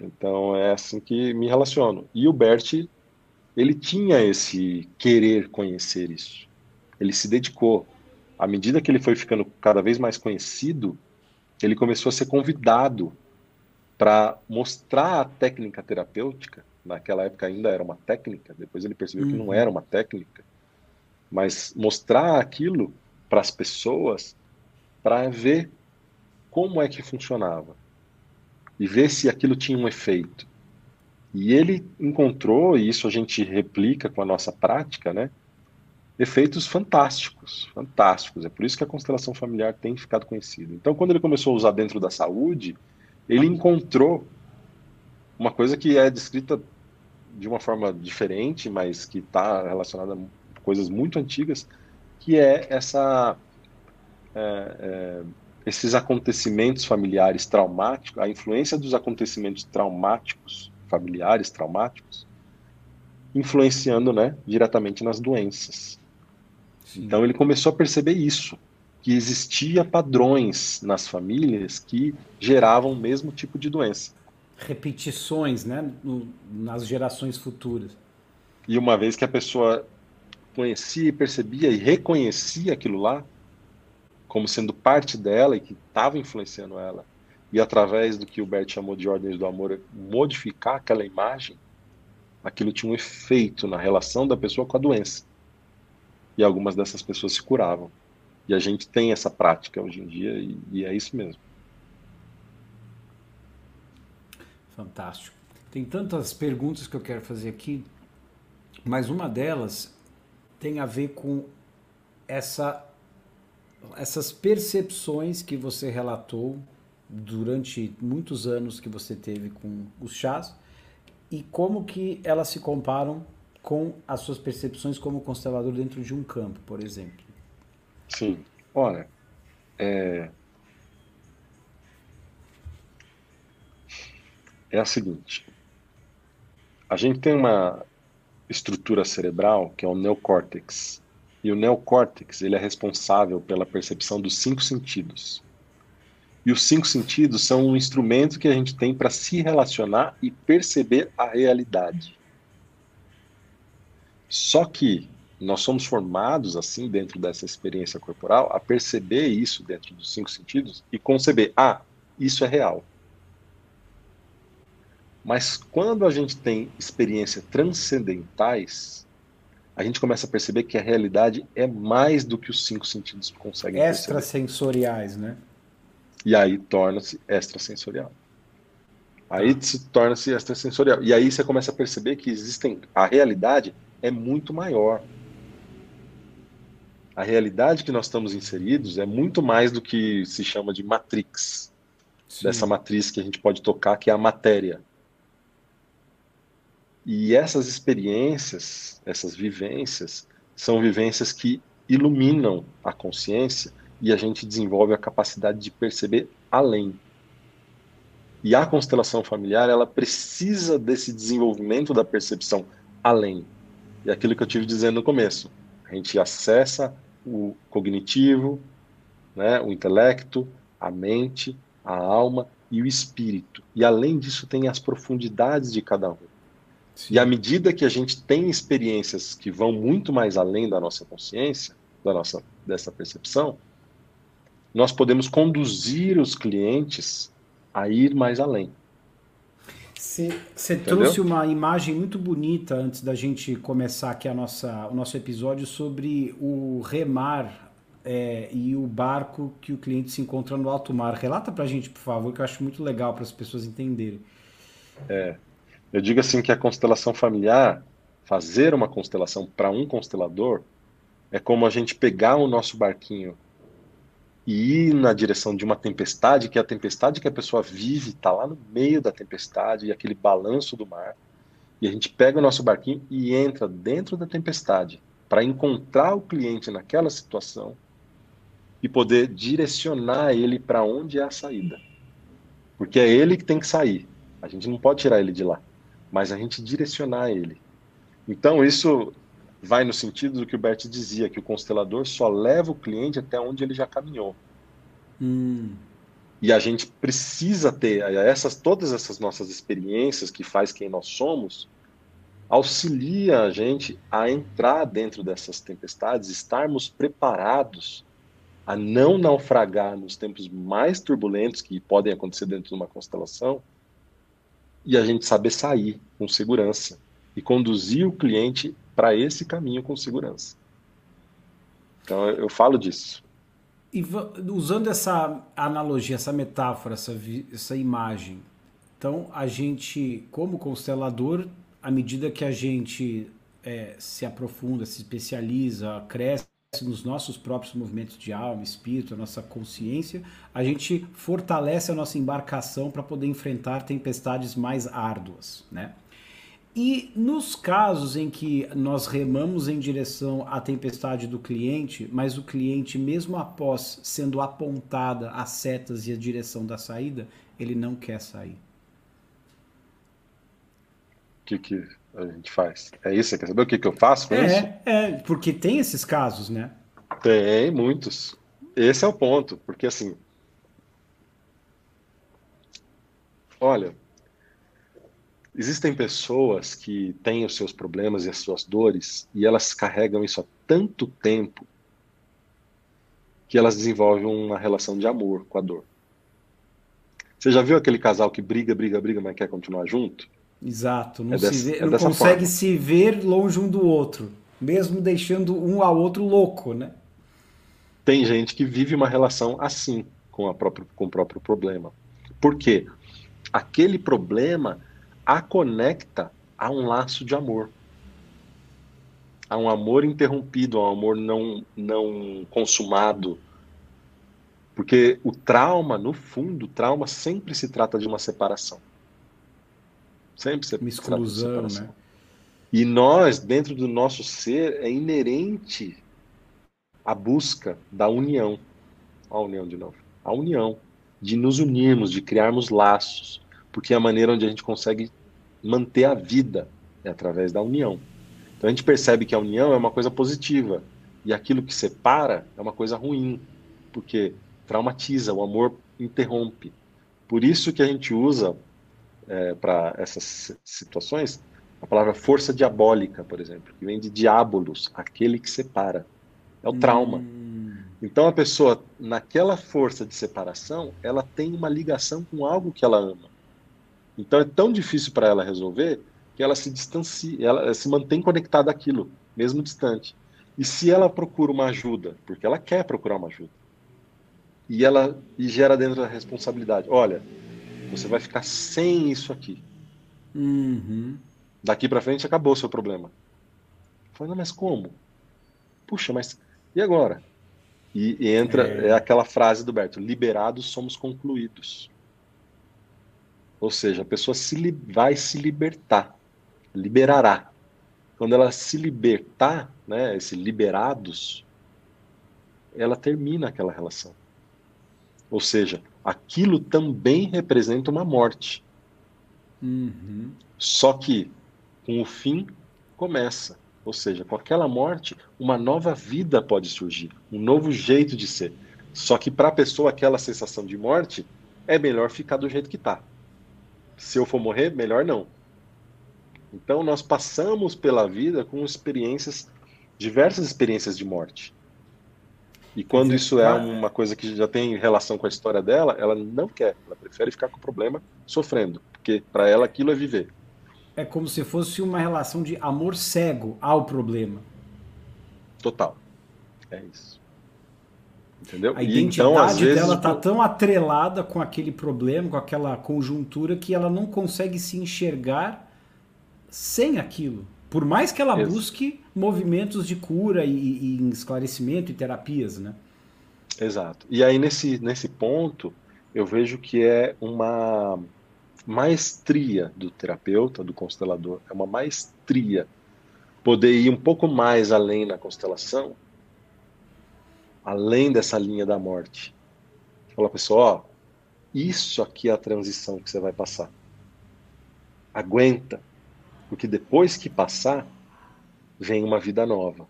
Então, é assim que me relaciono. E o Bert, ele tinha esse querer conhecer isso. Ele se dedicou. À medida que ele foi ficando cada vez mais conhecido, ele começou a ser convidado para mostrar a técnica terapêutica naquela época ainda era uma técnica, depois ele percebeu uhum. que não uhum. era uma técnica, mas mostrar aquilo para as pessoas para ver como é que funcionava e ver se aquilo tinha um efeito. E ele encontrou, e isso a gente replica com a nossa prática, né? Efeitos fantásticos, fantásticos. É por isso que a constelação familiar tem ficado conhecida. Então, quando ele começou a usar dentro da saúde, ele encontrou uma coisa que é descrita de uma forma diferente, mas que está relacionada a coisas muito antigas, que é essa é, é, esses acontecimentos familiares traumáticos, a influência dos acontecimentos traumáticos familiares traumáticos, influenciando, né, diretamente nas doenças. Sim. Então ele começou a perceber isso, que existia padrões nas famílias que geravam o mesmo tipo de doença repetições né, no, nas gerações futuras. E uma vez que a pessoa conhecia, percebia e reconhecia aquilo lá como sendo parte dela e que estava influenciando ela, e através do que o Bert chamou de ordens do amor, modificar aquela imagem, aquilo tinha um efeito na relação da pessoa com a doença. E algumas dessas pessoas se curavam. E a gente tem essa prática hoje em dia, e, e é isso mesmo. Fantástico. Tem tantas perguntas que eu quero fazer aqui, mas uma delas tem a ver com essa, essas percepções que você relatou durante muitos anos que você teve com os chás e como que elas se comparam com as suas percepções como constelador dentro de um campo, por exemplo. Sim. Olha, é, é a seguinte: a gente tem uma estrutura cerebral que é o neocórtex. E o neocórtex ele é responsável pela percepção dos cinco sentidos. E os cinco sentidos são um instrumento que a gente tem para se relacionar e perceber a realidade. Só que nós somos formados assim dentro dessa experiência corporal a perceber isso dentro dos cinco sentidos e conceber, ah, isso é real. Mas quando a gente tem experiências transcendentais, a gente começa a perceber que a realidade é mais do que os cinco sentidos conseguem Extrasensoriais, né? E aí torna-se extrasensorial. Aí tá. se torna-se extrasensorial. E aí você começa a perceber que existem. A realidade é muito maior. A realidade que nós estamos inseridos é muito mais do que se chama de matrix. Sim. Dessa matriz que a gente pode tocar, que é a matéria. E essas experiências, essas vivências, são vivências que iluminam a consciência e a gente desenvolve a capacidade de perceber além. E a constelação familiar, ela precisa desse desenvolvimento da percepção além. E aquilo que eu tive dizendo no começo, a gente acessa o cognitivo, né, o intelecto, a mente, a alma e o espírito. E além disso tem as profundidades de cada um. Sim. E à medida que a gente tem experiências que vão muito mais além da nossa consciência, da nossa dessa percepção, nós podemos conduzir os clientes a ir mais além. Você trouxe uma imagem muito bonita antes da gente começar aqui a nossa, o nosso episódio sobre o remar é, e o barco que o cliente se encontra no alto mar. Relata para a gente, por favor, que eu acho muito legal para as pessoas entenderem. É, eu digo assim que a constelação familiar, fazer uma constelação para um constelador, é como a gente pegar o nosso barquinho e ir na direção de uma tempestade, que é a tempestade que a pessoa vive, está lá no meio da tempestade, e aquele balanço do mar. E a gente pega o nosso barquinho e entra dentro da tempestade. para encontrar o cliente naquela situação e poder direcionar ele para onde é a saída. Porque é ele que tem que sair. A gente não pode tirar ele de lá, mas a gente direcionar ele. Então, isso vai no sentido do que o Bert dizia, que o constelador só leva o cliente até onde ele já caminhou. Hum. E a gente precisa ter essas todas essas nossas experiências que faz quem nós somos, auxilia a gente a entrar dentro dessas tempestades, estarmos preparados a não naufragar nos tempos mais turbulentos que podem acontecer dentro de uma constelação e a gente saber sair com segurança e conduzir o cliente para esse caminho com segurança. Então eu falo disso. E usando essa analogia, essa metáfora, essa, essa imagem, então a gente, como constelador, à medida que a gente é, se aprofunda, se especializa, cresce nos nossos próprios movimentos de alma, espírito, a nossa consciência, a gente fortalece a nossa embarcação para poder enfrentar tempestades mais árduas, né? E nos casos em que nós remamos em direção à tempestade do cliente, mas o cliente, mesmo após sendo apontada as setas e a direção da saída, ele não quer sair que, que a gente faz? É isso? Você quer saber o que, que eu faço com é, isso? É, porque tem esses casos, né? Tem, muitos. Esse é o ponto, porque assim. Olha, existem pessoas que têm os seus problemas e as suas dores e elas carregam isso há tanto tempo que elas desenvolvem uma relação de amor com a dor. Você já viu aquele casal que briga, briga, briga, mas quer continuar junto? Exato, não, é dessa, vê, é não consegue forma. se ver longe um do outro, mesmo deixando um ao outro louco, né? Tem gente que vive uma relação assim com, a própria, com o próprio problema. Por quê? Aquele problema a conecta a um laço de amor. A um amor interrompido, a um amor não, não consumado. Porque o trauma, no fundo, o trauma sempre se trata de uma separação. Sempre uma exclusão, né? E nós, dentro do nosso ser, é inerente a busca da união. A união de novo. A união. De nos unirmos, de criarmos laços. Porque é a maneira onde a gente consegue manter a vida é através da união. Então a gente percebe que a união é uma coisa positiva. E aquilo que separa é uma coisa ruim. Porque traumatiza, o amor interrompe. Por isso que a gente usa é, para essas situações a palavra força diabólica, por exemplo, que vem de diabolos, aquele que separa. É o trauma. Hum. Então a pessoa, naquela força de separação, ela tem uma ligação com algo que ela ama. Então é tão difícil para ela resolver que ela se distancia, ela se mantém conectada àquilo, mesmo distante. E se ela procura uma ajuda, porque ela quer procurar uma ajuda, e ela e gera dentro da responsabilidade, olha, você vai ficar sem isso aqui. Uhum. Daqui para frente acabou o seu problema. Falei, não, mas como? Puxa, mas e agora? E, e entra é. é aquela frase do Berto: liberados somos concluídos. Ou seja, a pessoa se vai se libertar, liberará. Quando ela se libertar, né, esse liberados, ela termina aquela relação. Ou seja, aquilo também representa uma morte. Uhum. Só que com o fim começa. Ou seja, com aquela morte, uma nova vida pode surgir, um novo jeito de ser. Só que para a pessoa, aquela sensação de morte é melhor ficar do jeito que está. Se eu for morrer, melhor não. Então, nós passamos pela vida com experiências, diversas experiências de morte. E quando isso é uma coisa que já tem relação com a história dela, ela não quer. Ela prefere ficar com o problema sofrendo, porque para ela aquilo é viver. É como se fosse uma relação de amor cego ao problema. Total. É isso. Entendeu? A identidade então, vezes, dela tá tão atrelada com aquele problema, com aquela conjuntura, que ela não consegue se enxergar sem aquilo. Por mais que ela Isso. busque movimentos de cura e, e, esclarecimento e terapias, né? Exato. E aí nesse, nesse ponto eu vejo que é uma maestria do terapeuta, do constelador, é uma maestria poder ir um pouco mais além na constelação, além dessa linha da morte. Falar, pessoal, isso aqui é a transição que você vai passar. Aguenta, porque depois que passar, vem uma vida nova.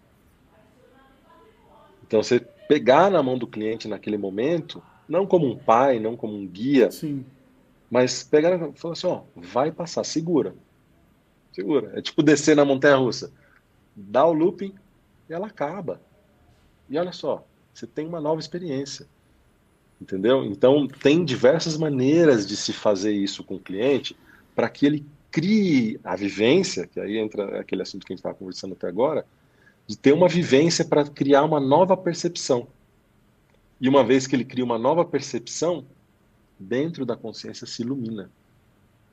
Então você pegar na mão do cliente naquele momento, não como um pai, não como um guia, Sim. mas pegar e falar assim, ó, vai passar, segura. Segura. É tipo descer na montanha russa. Dá o looping e ela acaba. E olha só, você tem uma nova experiência. Entendeu? Então, tem diversas maneiras de se fazer isso com o cliente para que ele crie a vivência, que aí entra aquele assunto que a gente estava conversando até agora, de ter uma vivência para criar uma nova percepção. E uma vez que ele cria uma nova percepção, dentro da consciência se ilumina.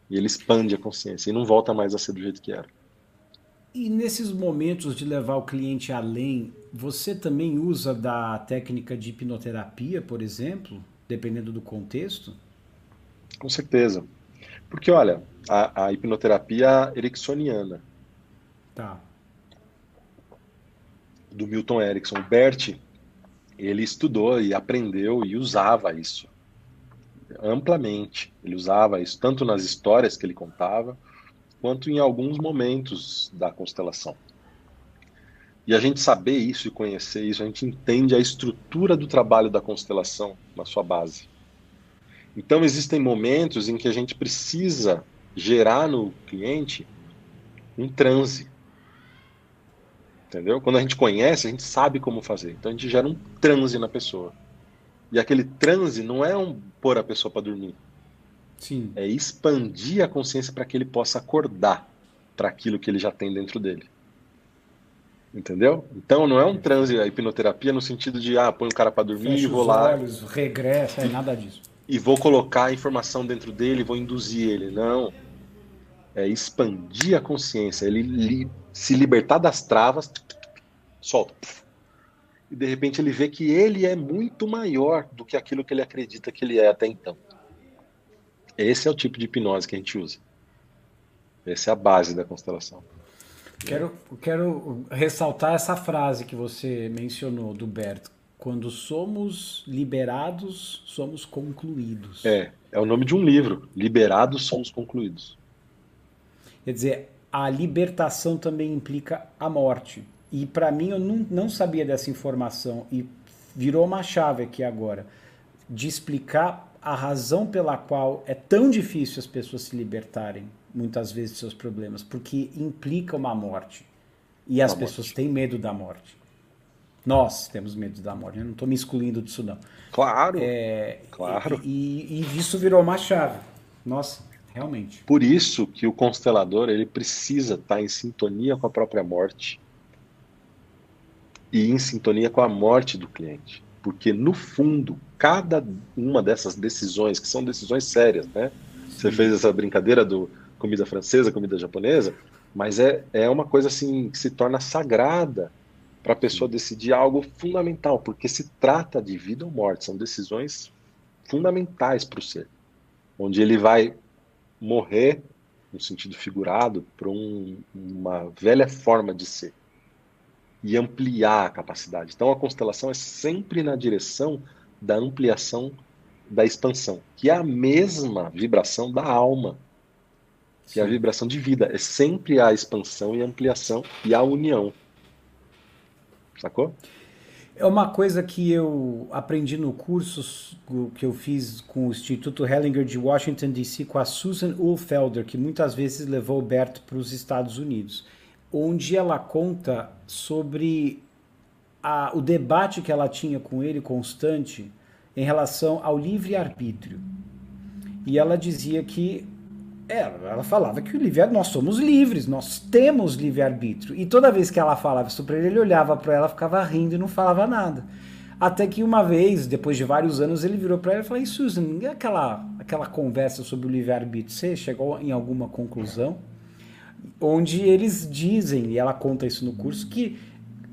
E ele expande a consciência e não volta mais a ser do jeito que era. E nesses momentos de levar o cliente além, você também usa da técnica de hipnoterapia, por exemplo, dependendo do contexto? Com certeza. Porque, olha, a, a hipnoterapia ericksoniana. Tá. Do Milton Erickson. O Bert, ele estudou e aprendeu e usava isso amplamente. Ele usava isso tanto nas histórias que ele contava, quanto em alguns momentos da constelação. E a gente saber isso e conhecer isso, a gente entende a estrutura do trabalho da constelação na sua base. Então, existem momentos em que a gente precisa gerar no cliente um transe. Entendeu? Quando a gente conhece, a gente sabe como fazer. Então, a gente gera um transe na pessoa. E aquele transe não é um pôr a pessoa para dormir. Sim. É expandir a consciência para que ele possa acordar para aquilo que ele já tem dentro dele. Entendeu? Então não é um transe a hipnoterapia no sentido de ah, põe o cara para dormir Fecha e vou os lá olhos, regressa, é nada disso. e vou colocar a informação dentro dele, vou induzir ele. Não. É expandir a consciência, ele li, se libertar das travas, solta. E de repente ele vê que ele é muito maior do que aquilo que ele acredita que ele é até então. Esse é o tipo de hipnose que a gente usa. Essa é a base da constelação. Quero, quero ressaltar essa frase que você mencionou do Bert. Quando somos liberados, somos concluídos. É, é o nome de um livro. Liberados somos concluídos. Quer dizer, a libertação também implica a morte. E para mim, eu não, não sabia dessa informação e virou uma chave aqui agora de explicar a razão pela qual é tão difícil as pessoas se libertarem muitas vezes de seus problemas, porque implica uma morte. E as Uma pessoas morte. têm medo da morte. Nós temos medo da morte, eu não estou me excluindo disso não. Claro. É, Claro. E, e isso virou uma chave. Nossa, realmente. Por isso que o constelador ele precisa estar em sintonia com a própria morte e em sintonia com a morte do cliente, porque no fundo cada uma dessas decisões que são decisões sérias, né? Você fez essa brincadeira do comida francesa, comida japonesa, mas é, é uma coisa assim que se torna sagrada para a pessoa decidir algo fundamental, porque se trata de vida ou morte, são decisões fundamentais para o ser, onde ele vai morrer, no sentido figurado, para um, uma velha forma de ser e ampliar a capacidade. Então a constelação é sempre na direção da ampliação da expansão, que é a mesma vibração da alma, que é a Sim. vibração de vida, é sempre a expansão e a ampliação e a união. Sacou? É uma coisa que eu aprendi no curso que eu fiz com o Instituto Hellinger de Washington, D.C., com a Susan Ulfelder, que muitas vezes levou o Bert para os Estados Unidos, onde ela conta sobre a, o debate que ela tinha com ele constante em relação ao livre-arbítrio. E ela dizia que ela, ela falava que o livre nós somos livres, nós temos livre-arbítrio. E toda vez que ela falava isso para ele, ele olhava para ela, ficava rindo e não falava nada. Até que uma vez, depois de vários anos, ele virou para ela e falou: e Susan, e aquela, aquela conversa sobre o livre-arbítrio? Você chegou em alguma conclusão? Onde eles dizem, e ela conta isso no curso, que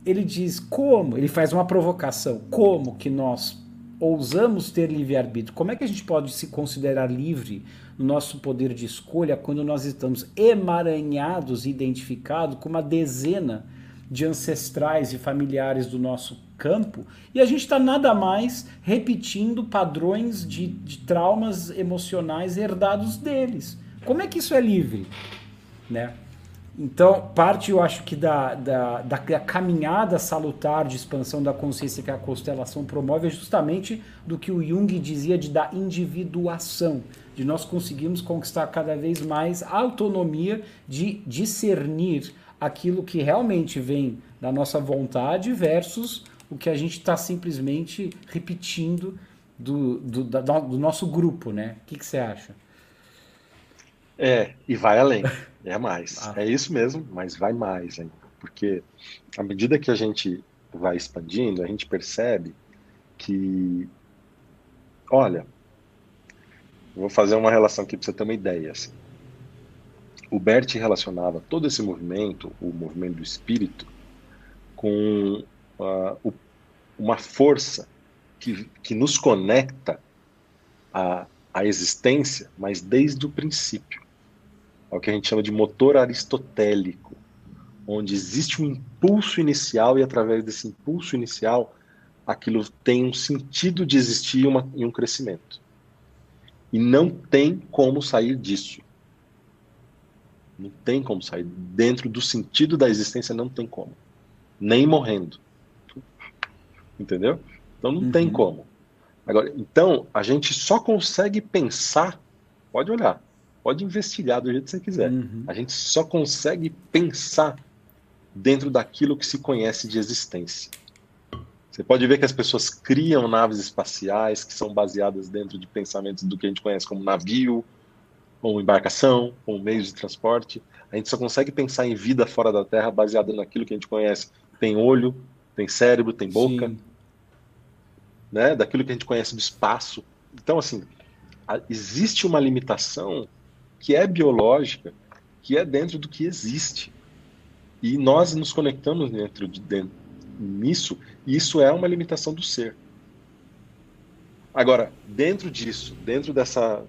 ele diz como, ele faz uma provocação, como que nós ousamos ter livre-arbítrio, como é que a gente pode se considerar livre no nosso poder de escolha quando nós estamos emaranhados, identificados com uma dezena de ancestrais e familiares do nosso campo e a gente está nada mais repetindo padrões de, de traumas emocionais herdados deles? Como é que isso é livre? Né? Então, parte, eu acho que da, da, da, caminhada salutar de expansão da consciência que a constelação promove é justamente do que o Jung dizia de da individuação, de nós conseguirmos conquistar cada vez mais a autonomia de discernir aquilo que realmente vem da nossa vontade versus o que a gente está simplesmente repetindo do, do, da, do, nosso grupo, né? O que, que você acha? É, e vai além. (laughs) É mais. Ah. É isso mesmo, mas vai mais ainda. Porque à medida que a gente vai expandindo, a gente percebe que. Olha, vou fazer uma relação aqui para você ter uma ideia. Assim. O Bert relacionava todo esse movimento, o movimento do espírito, com uh, o, uma força que, que nos conecta à, à existência, mas desde o princípio é o que a gente chama de motor aristotélico, onde existe um impulso inicial e através desse impulso inicial aquilo tem um sentido de existir uma, e um crescimento. E não tem como sair disso. Não tem como sair. Dentro do sentido da existência, não tem como. Nem morrendo. Entendeu? Então não uhum. tem como. Agora, então, a gente só consegue pensar, pode olhar, Pode investigar do jeito que você quiser. Uhum. A gente só consegue pensar dentro daquilo que se conhece de existência. Você pode ver que as pessoas criam naves espaciais que são baseadas dentro de pensamentos do que a gente conhece como navio, como embarcação, como meios de transporte. A gente só consegue pensar em vida fora da Terra baseada naquilo que a gente conhece. Tem olho, tem cérebro, tem boca, né? Daquilo que a gente conhece do espaço. Então, assim, existe uma limitação que é biológica, que é dentro do que existe. E nós nos conectamos dentro de dentro, nisso, e isso é uma limitação do ser. Agora, dentro disso, dentro dessa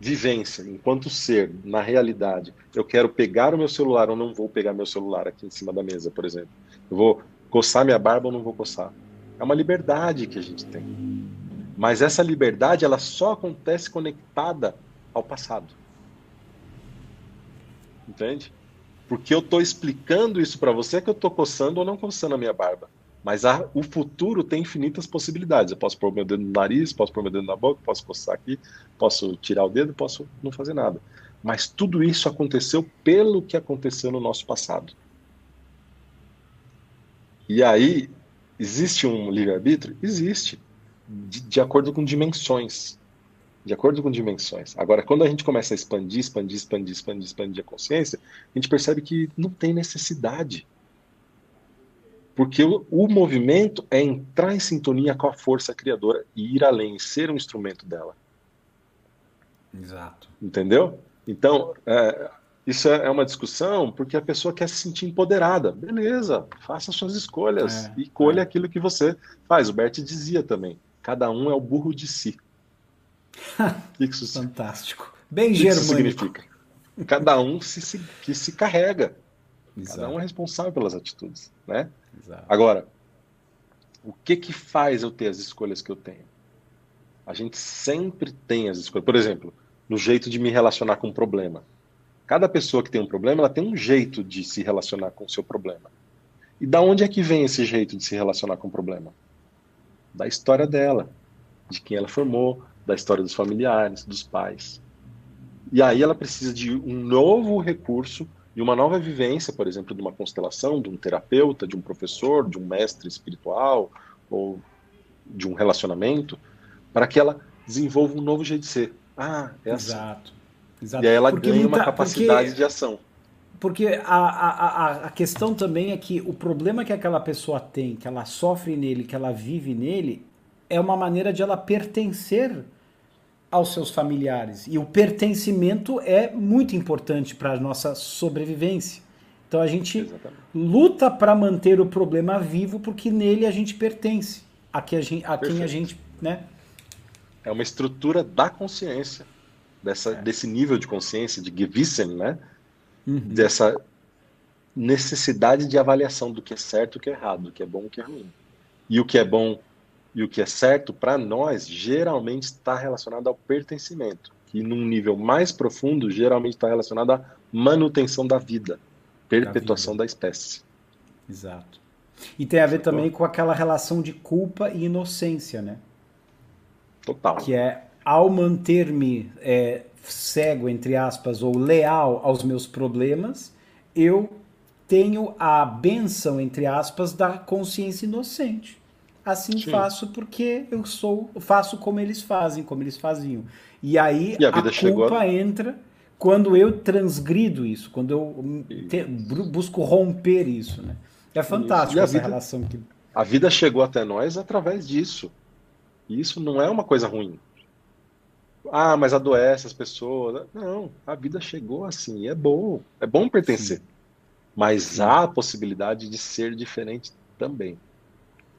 vivência, enquanto ser, na realidade, eu quero pegar o meu celular ou não vou pegar meu celular aqui em cima da mesa, por exemplo. Eu vou coçar minha barba ou não vou coçar. É uma liberdade que a gente tem. Mas essa liberdade, ela só acontece conectada ao passado. Entende? Porque eu estou explicando isso para você que eu estou coçando ou não coçando a minha barba. Mas a, o futuro tem infinitas possibilidades. Eu posso pôr meu dedo no nariz, posso pôr meu dedo na boca, posso coçar aqui, posso tirar o dedo, posso não fazer nada. Mas tudo isso aconteceu pelo que aconteceu no nosso passado. E aí, existe um livre-arbítrio? Existe. De, de acordo com dimensões de acordo com dimensões. Agora, quando a gente começa a expandir, expandir, expandir, expandir, expandir a consciência, a gente percebe que não tem necessidade. Porque o, o movimento é entrar em sintonia com a força criadora e ir além, ser um instrumento dela. Exato. Entendeu? Então, é, isso é, é uma discussão porque a pessoa quer se sentir empoderada. Beleza, faça suas escolhas é, e colha é. aquilo que você faz. O Bert dizia também: cada um é o burro de si. (laughs) isso Fantástico. Bem que germânico. Isso significa? Cada um se, se, que se carrega. Exato. Cada um é responsável pelas atitudes, né? Exato. Agora, o que que faz eu ter as escolhas que eu tenho? A gente sempre tem as escolhas. Por exemplo, no jeito de me relacionar com um problema. Cada pessoa que tem um problema, ela tem um jeito de se relacionar com o seu problema. E da onde é que vem esse jeito de se relacionar com o problema? Da história dela, de quem ela formou, da história dos familiares, dos pais. E aí ela precisa de um novo recurso e uma nova vivência, por exemplo, de uma constelação, de um terapeuta, de um professor, de um mestre espiritual ou de um relacionamento, para que ela desenvolva um novo jeito de ser. Ah, é assim. Exato. Exato. E aí ela porque ganha muita, uma capacidade porque, de ação. Porque a, a, a, questão também é que o problema que aquela pessoa tem, que ela sofre nele, que ela vive nele, é uma maneira de ela pertencer aos seus familiares. E o pertencimento é muito importante para a nossa sobrevivência. Então a gente Exatamente. luta para manter o problema vivo porque nele a gente pertence, a, que a, gente, a quem a gente né? É uma estrutura da consciência, dessa, é. desse nível de consciência, de Gewissen, né? Uhum. Dessa necessidade de avaliação do que é certo e o que é errado, do que é bom e o que é ruim. E o que é bom e o que é certo, para nós, geralmente está relacionado ao pertencimento, que num nível mais profundo, geralmente está relacionado à manutenção da vida, perpetuação da, vida. da espécie. Exato. E tem a ver também com aquela relação de culpa e inocência, né? Total. Que é ao manter-me é, cego, entre aspas, ou leal aos meus problemas, eu tenho a benção, entre aspas, da consciência inocente. Assim Sim. faço porque eu sou, faço como eles fazem, como eles faziam. E aí e a, a culpa a... entra quando eu transgrido isso, quando eu te, busco romper isso, né? É fantástico essa vida, relação que a vida chegou até nós através disso. E isso não é uma coisa ruim. Ah, mas adoece as pessoas. Não, a vida chegou assim, é bom, é bom pertencer. Sim. Mas há a possibilidade de ser diferente também.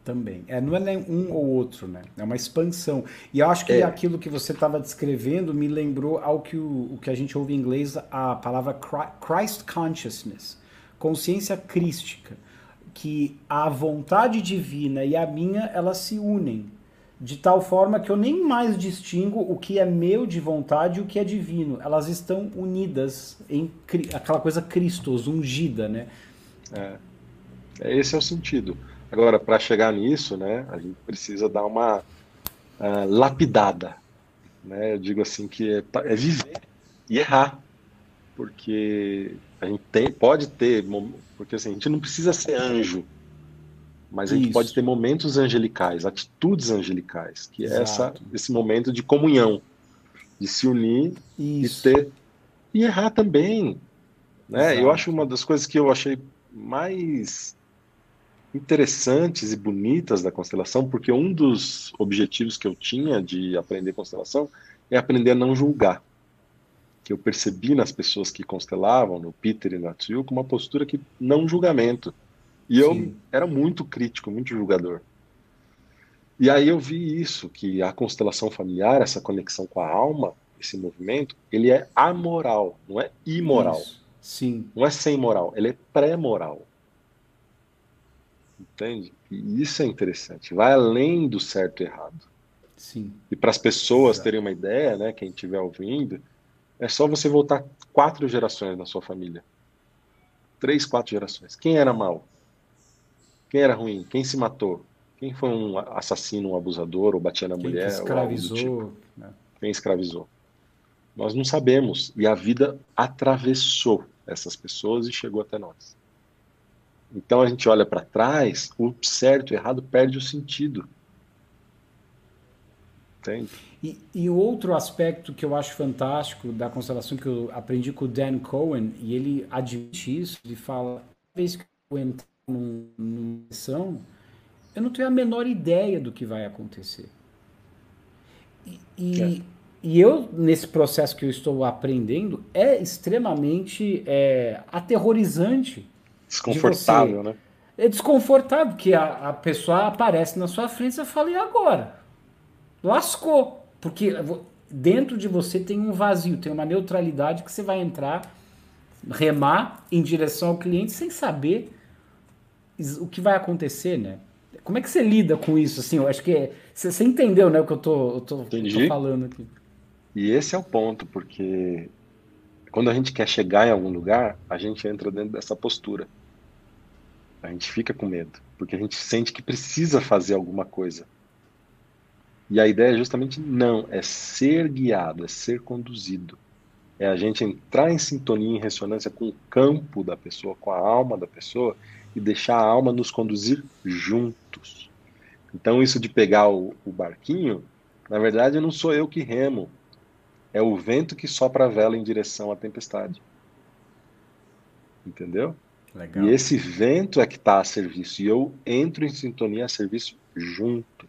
Também. É, não é nem um ou outro, né? É uma expansão. E eu acho que é. aquilo que você estava descrevendo me lembrou ao que o, o, que a gente ouve em inglês, a palavra Christ Consciousness, consciência crística, que a vontade divina e a minha, elas se unem de tal forma que eu nem mais distingo o que é meu de vontade e o que é divino. Elas estão unidas em aquela coisa Cristos, ungida, né? É. é esse é o sentido. Agora, para chegar nisso, né, a gente precisa dar uma uh, lapidada. Né? Eu digo assim que é, é, viver e errar, porque a gente tem, pode ter, porque assim, a gente não precisa ser anjo mas a gente Isso. pode ter momentos angelicais, atitudes angelicais, que é essa, esse momento de comunhão, de se unir Isso. e ter e errar também, né? Eu acho uma das coisas que eu achei mais interessantes e bonitas da constelação, porque um dos objetivos que eu tinha de aprender constelação é aprender a não julgar. Que eu percebi nas pessoas que constelavam, no Peter e na com uma postura que não julgamento e eu Sim. era muito crítico, muito julgador. E aí eu vi isso, que a constelação familiar, essa conexão com a alma, esse movimento, ele é amoral, não é imoral. Isso. Sim. Não é sem moral, ele é pré-moral. Entende? E isso é interessante. Vai além do certo e errado. Sim. E para as pessoas Exato. terem uma ideia, né, quem estiver ouvindo, é só você voltar quatro gerações na sua família. Três, quatro gerações. Quem era mal? Quem era ruim? Quem se matou? Quem foi um assassino, um abusador, ou batia na Quem mulher? Quem escravizou. Tipo? Né? Quem escravizou? Nós não sabemos. E a vida atravessou essas pessoas e chegou até nós. Então a gente olha para trás, o certo e o errado perde o sentido. Entende? E, e outro aspecto que eu acho fantástico da constelação que eu aprendi com o Dan Cohen, e ele admite isso, ele fala, vez que eu entro numa missão, eu não tenho a menor ideia do que vai acontecer. E, e, é. e, eu, nesse processo que eu estou aprendendo, é extremamente é, aterrorizante. Desconfortável, você... né? É desconfortável, porque a, a pessoa aparece na sua frente e você fala, e agora? Lascou. Porque dentro de você tem um vazio, tem uma neutralidade que você vai entrar, remar em direção ao cliente sem saber o que vai acontecer, né? Como é que você lida com isso? Assim, eu acho que é, você, você, entendeu, né, o que eu tô, eu tô, tô, falando aqui. E esse é o ponto, porque quando a gente quer chegar em algum lugar, a gente entra dentro dessa postura. A gente fica com medo, porque a gente sente que precisa fazer alguma coisa. E a ideia é justamente não, é ser guiado, é ser conduzido. É a gente entrar em sintonia, em ressonância com o campo da pessoa, com a alma da pessoa e deixar a alma nos conduzir juntos. Então, isso de pegar o, o barquinho, na verdade, não sou eu que remo, é o vento que sopra a vela em direção à tempestade. Entendeu? Legal. E esse vento é que está a serviço. E eu entro em sintonia a serviço junto.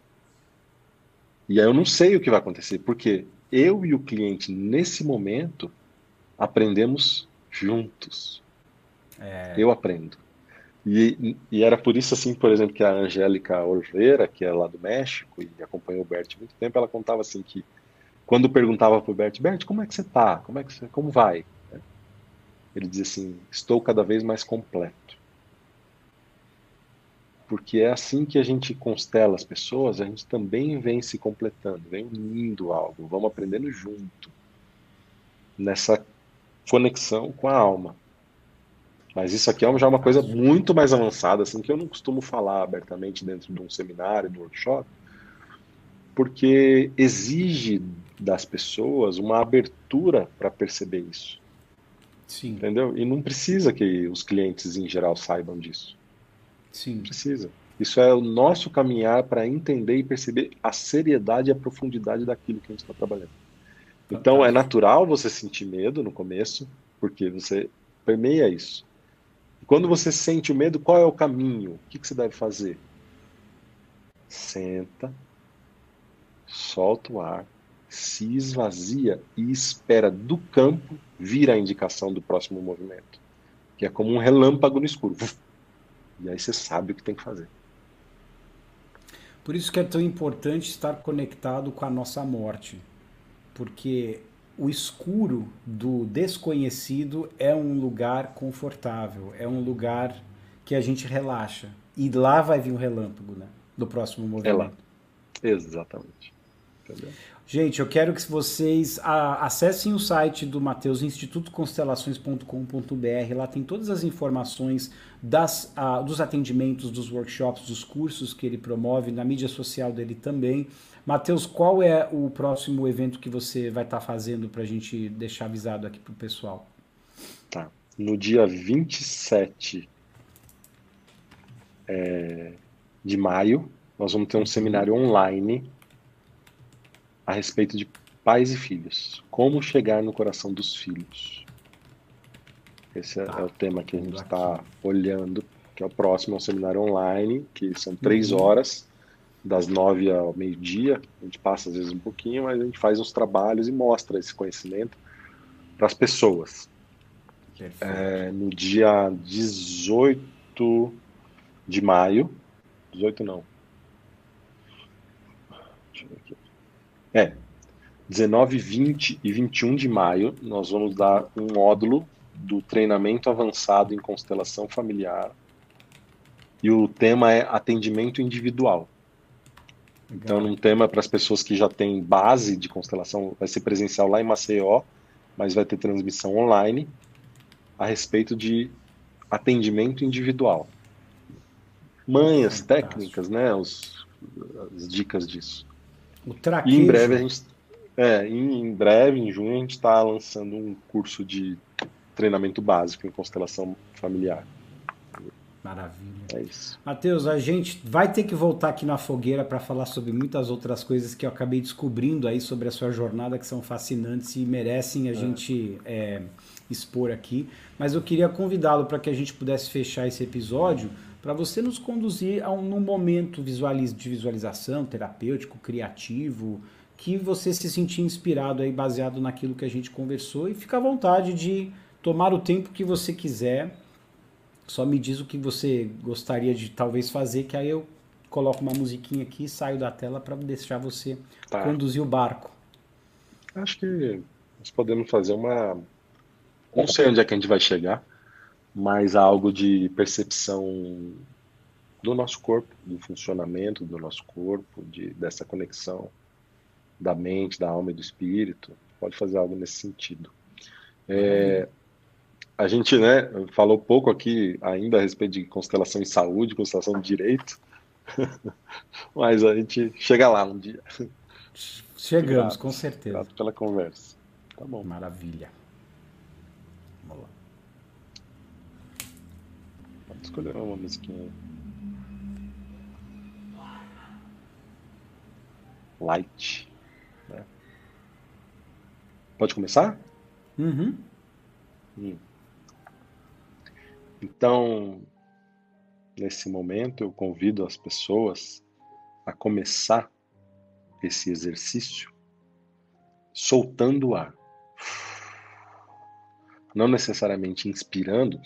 E aí eu não sei o que vai acontecer, porque eu e o cliente, nesse momento, aprendemos juntos. É... Eu aprendo. E, e, era por isso, assim, por exemplo, que a Angélica Oliveira, que é lá do México e acompanhou o Bert muito tempo, ela contava assim que quando perguntava para o Bert, Bert, como é que você tá? Como é que você, como vai? Ele dizia assim, estou cada vez mais completo. Porque é assim que a gente constela as pessoas, a gente também vem se completando, vem unindo algo, vamos aprendendo junto nessa conexão com a alma. Mas isso aqui é já uma coisa muito mais avançada, assim, que eu não costumo falar abertamente dentro de um seminário, de um workshop, porque exige das pessoas uma abertura para perceber isso. Sim. Entendeu? E não precisa que os clientes em geral saibam disso. Sim. Não precisa. Isso é o nosso caminhar para entender e perceber a seriedade e a profundidade daquilo que a gente está trabalhando. Então é natural você sentir medo no começo, porque você permeia isso. Quando você sente o medo, qual é o caminho? O que, que você deve fazer? Senta, solta o ar, se esvazia e espera do campo vir a indicação do próximo movimento. Que é como um relâmpago no escuro. E aí você sabe o que tem que fazer. Por isso que é tão importante estar conectado com a nossa morte. Porque o escuro do desconhecido é um lugar confortável, é um lugar que a gente relaxa. E lá vai vir o relâmpago, né? Do próximo movimento. É lá. Exatamente. Entendeu? Gente, eu quero que vocês acessem o site do Mateus, institutoconstelações.com.br. Lá tem todas as informações das, dos atendimentos, dos workshops, dos cursos que ele promove, na mídia social dele também. Matheus, qual é o próximo evento que você vai estar tá fazendo para a gente deixar avisado aqui para o pessoal? Tá. No dia 27 é, de maio, nós vamos ter um seminário online a respeito de pais e filhos. Como chegar no coração dos filhos. Esse é, tá. é o tema que a gente está olhando, que é o próximo, é um seminário online, que são três uhum. horas das nove ao meio-dia. A gente passa às vezes um pouquinho, mas a gente faz uns trabalhos e mostra esse conhecimento para as pessoas. É, no dia 18 de maio, 18 não. Deixa eu ver aqui. É, 19, 20 e 21 de maio, nós vamos dar um módulo do treinamento avançado em constelação familiar. E o tema é atendimento individual. Então, um tema para as pessoas que já têm base de constelação, vai ser presencial lá em Maceió, mas vai ter transmissão online a respeito de atendimento individual. Manhas, técnicas, né? Os, as dicas disso. O traquejo. E em breve a gente. É, em breve, em junho, a gente está lançando um curso de treinamento básico em constelação familiar. Maravilha. É isso. Matheus, a gente vai ter que voltar aqui na fogueira para falar sobre muitas outras coisas que eu acabei descobrindo aí sobre a sua jornada que são fascinantes e merecem a é. gente é, expor aqui. Mas eu queria convidá-lo para que a gente pudesse fechar esse episódio para você nos conduzir a um num momento visualiz, de visualização terapêutico, criativo, que você se sentir inspirado aí baseado naquilo que a gente conversou e fica à vontade de tomar o tempo que você quiser só me diz o que você gostaria de talvez fazer, que aí eu coloco uma musiquinha aqui e saio da tela para deixar você tá. conduzir o barco. Acho que nós podemos fazer uma. Não sei onde é que a gente vai chegar, mas algo de percepção do nosso corpo, do funcionamento do nosso corpo, de, dessa conexão da mente, da alma e do espírito. Pode fazer algo nesse sentido. É, a gente né, falou pouco aqui ainda a respeito de constelação em saúde, constelação de direito, (laughs) mas a gente chega lá um dia. Chegamos, Obrigado. com certeza. Obrigado pela conversa. Tá bom. Maravilha. Vamos lá. Pode escolher uma musiquinha. Light. Né? Pode começar? Uhum. Hum. Então, nesse momento, eu convido as pessoas a começar esse exercício soltando o ar. Não necessariamente inspirando,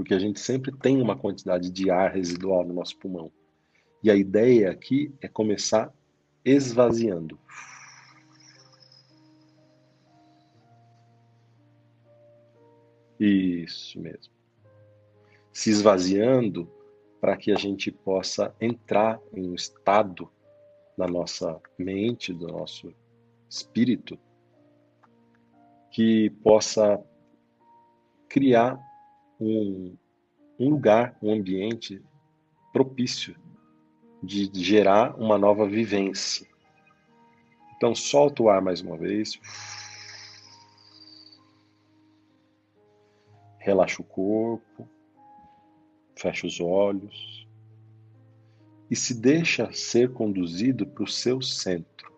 porque a gente sempre tem uma quantidade de ar residual no nosso pulmão. E a ideia aqui é começar esvaziando. Isso mesmo. Se esvaziando para que a gente possa entrar em um estado da nossa mente, do nosso espírito, que possa criar um, um lugar, um ambiente propício de gerar uma nova vivência. Então, solta o ar mais uma vez. Relaxa o corpo, fecha os olhos e se deixa ser conduzido para o seu centro,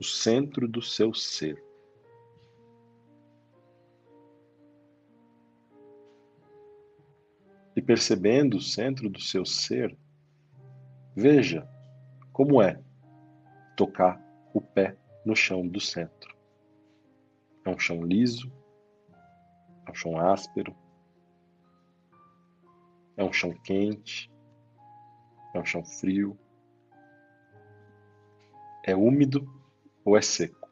o centro do seu ser. Percebendo o centro do seu ser, veja como é tocar o pé no chão do centro. É um chão liso, é um chão áspero, é um chão quente, é um chão frio, é úmido ou é seco.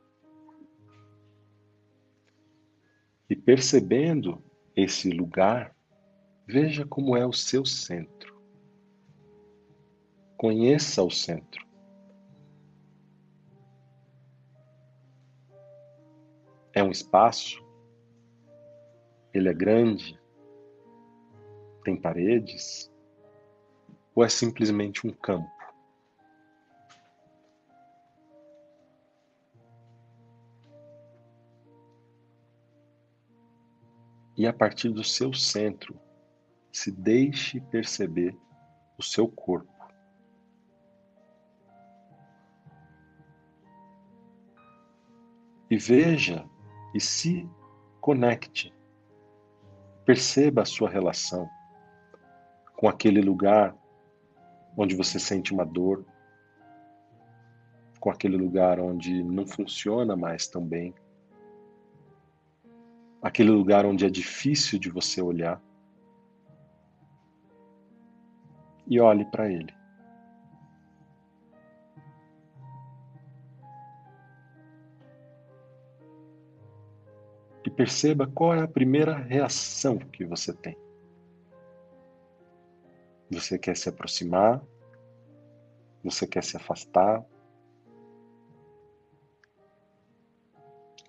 E percebendo esse lugar, veja como é o seu centro. Conheça o centro. É um espaço, ele é grande, tem paredes, ou é simplesmente um campo? E a partir do seu centro, se deixe perceber o seu corpo. E veja e se conecte. Perceba a sua relação com aquele lugar onde você sente uma dor, com aquele lugar onde não funciona mais tão bem, aquele lugar onde é difícil de você olhar. E olhe para ele. E perceba qual é a primeira reação que você tem. Você quer se aproximar? Você quer se afastar?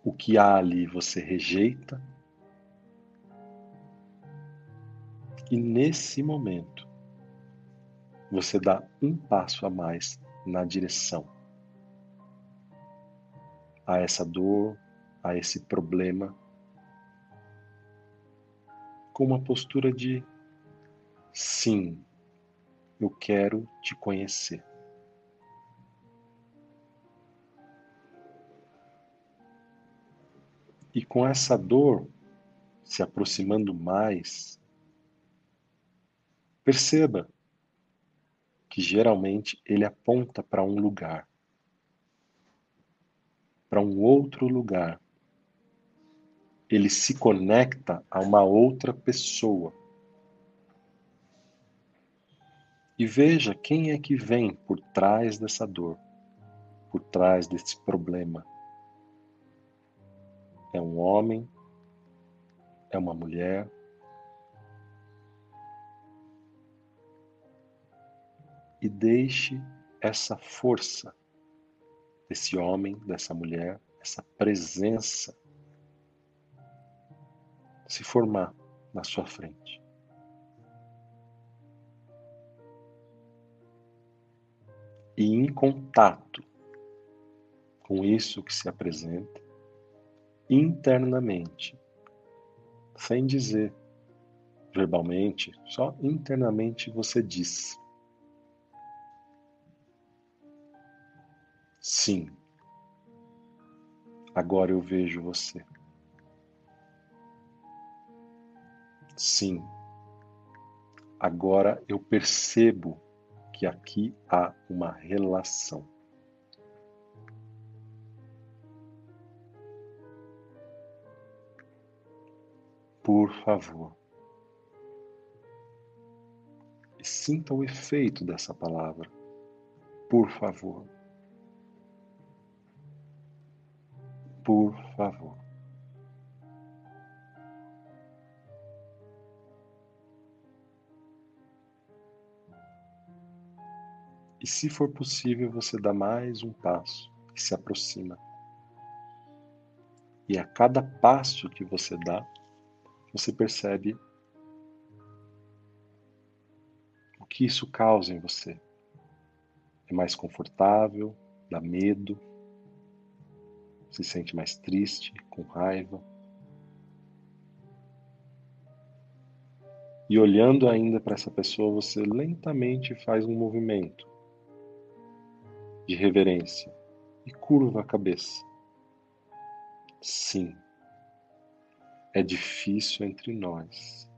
O que há ali você rejeita? E nesse momento, você dá um passo a mais na direção a essa dor, a esse problema, com uma postura de sim, eu quero te conhecer. E com essa dor se aproximando mais, perceba que geralmente ele aponta para um lugar, para um outro lugar. Ele se conecta a uma outra pessoa. E veja quem é que vem por trás dessa dor, por trás desse problema. É um homem? É uma mulher? E deixe essa força desse homem, dessa mulher, essa presença se formar na sua frente. e em contato com isso que se apresenta internamente, sem dizer verbalmente, só internamente você diz: Sim, agora eu vejo você. Sim, agora eu percebo que aqui há uma relação. Por favor, sinta o efeito dessa palavra. Por favor. Por favor. E se for possível, você dá mais um passo e se aproxima. E a cada passo que você dá, você percebe o que isso causa em você. É mais confortável, dá medo, se sente mais triste, com raiva. E olhando ainda para essa pessoa, você lentamente faz um movimento de reverência e curva a cabeça. Sim, é difícil entre nós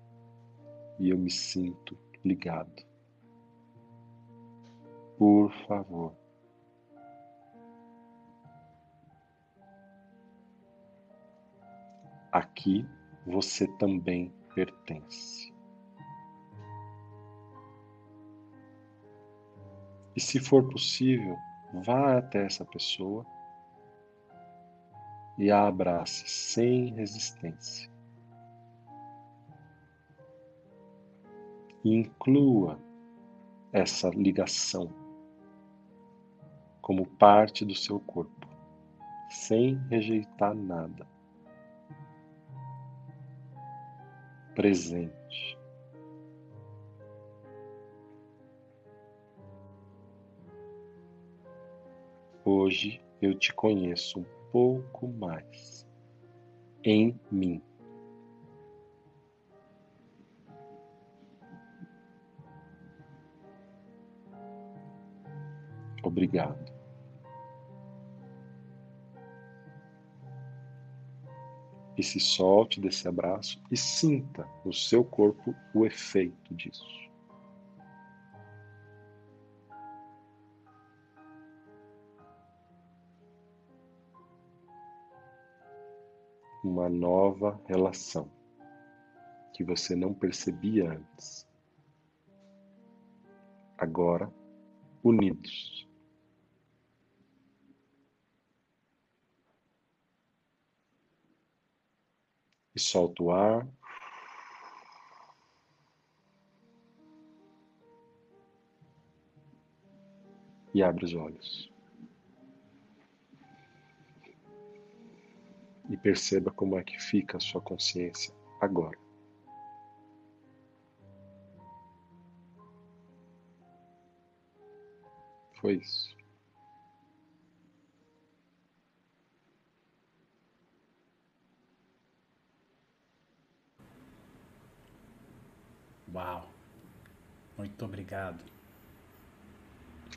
e eu me sinto ligado. Por favor. Aqui você também pertence. E se for possível, Vá até essa pessoa e a abrace sem resistência. E inclua essa ligação como parte do seu corpo, sem rejeitar nada. Presente. Hoje eu te conheço um pouco mais em mim. Obrigado. E se solte desse abraço e sinta no seu corpo o efeito disso. uma nova relação que você não percebia antes. Agora, unidos. E solta o ar. E abre os olhos. e perceba como é que fica a sua consciência agora. Foi isso. Uau! Muito obrigado.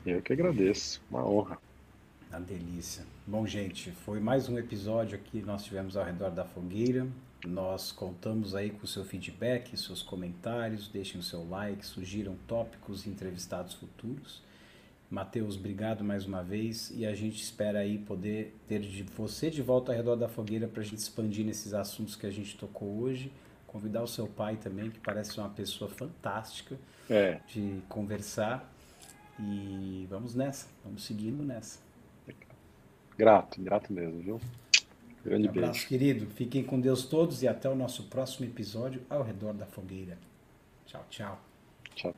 Eu que agradeço, uma honra. Uma delícia. Bom, gente, foi mais um episódio aqui nós tivemos ao redor da fogueira. Nós contamos aí com o seu feedback, seus comentários, deixem o seu like, sugiram tópicos e entrevistados futuros. Matheus, obrigado mais uma vez e a gente espera aí poder ter de você de volta ao redor da fogueira para a gente expandir nesses assuntos que a gente tocou hoje. Convidar o seu pai também, que parece uma pessoa fantástica é. de conversar. E vamos nessa, vamos seguindo nessa. Grato, grato mesmo, viu? Grande um abraço, beijo. querido. Fiquem com Deus todos e até o nosso próximo episódio ao redor da fogueira. Tchau, tchau. Tchau.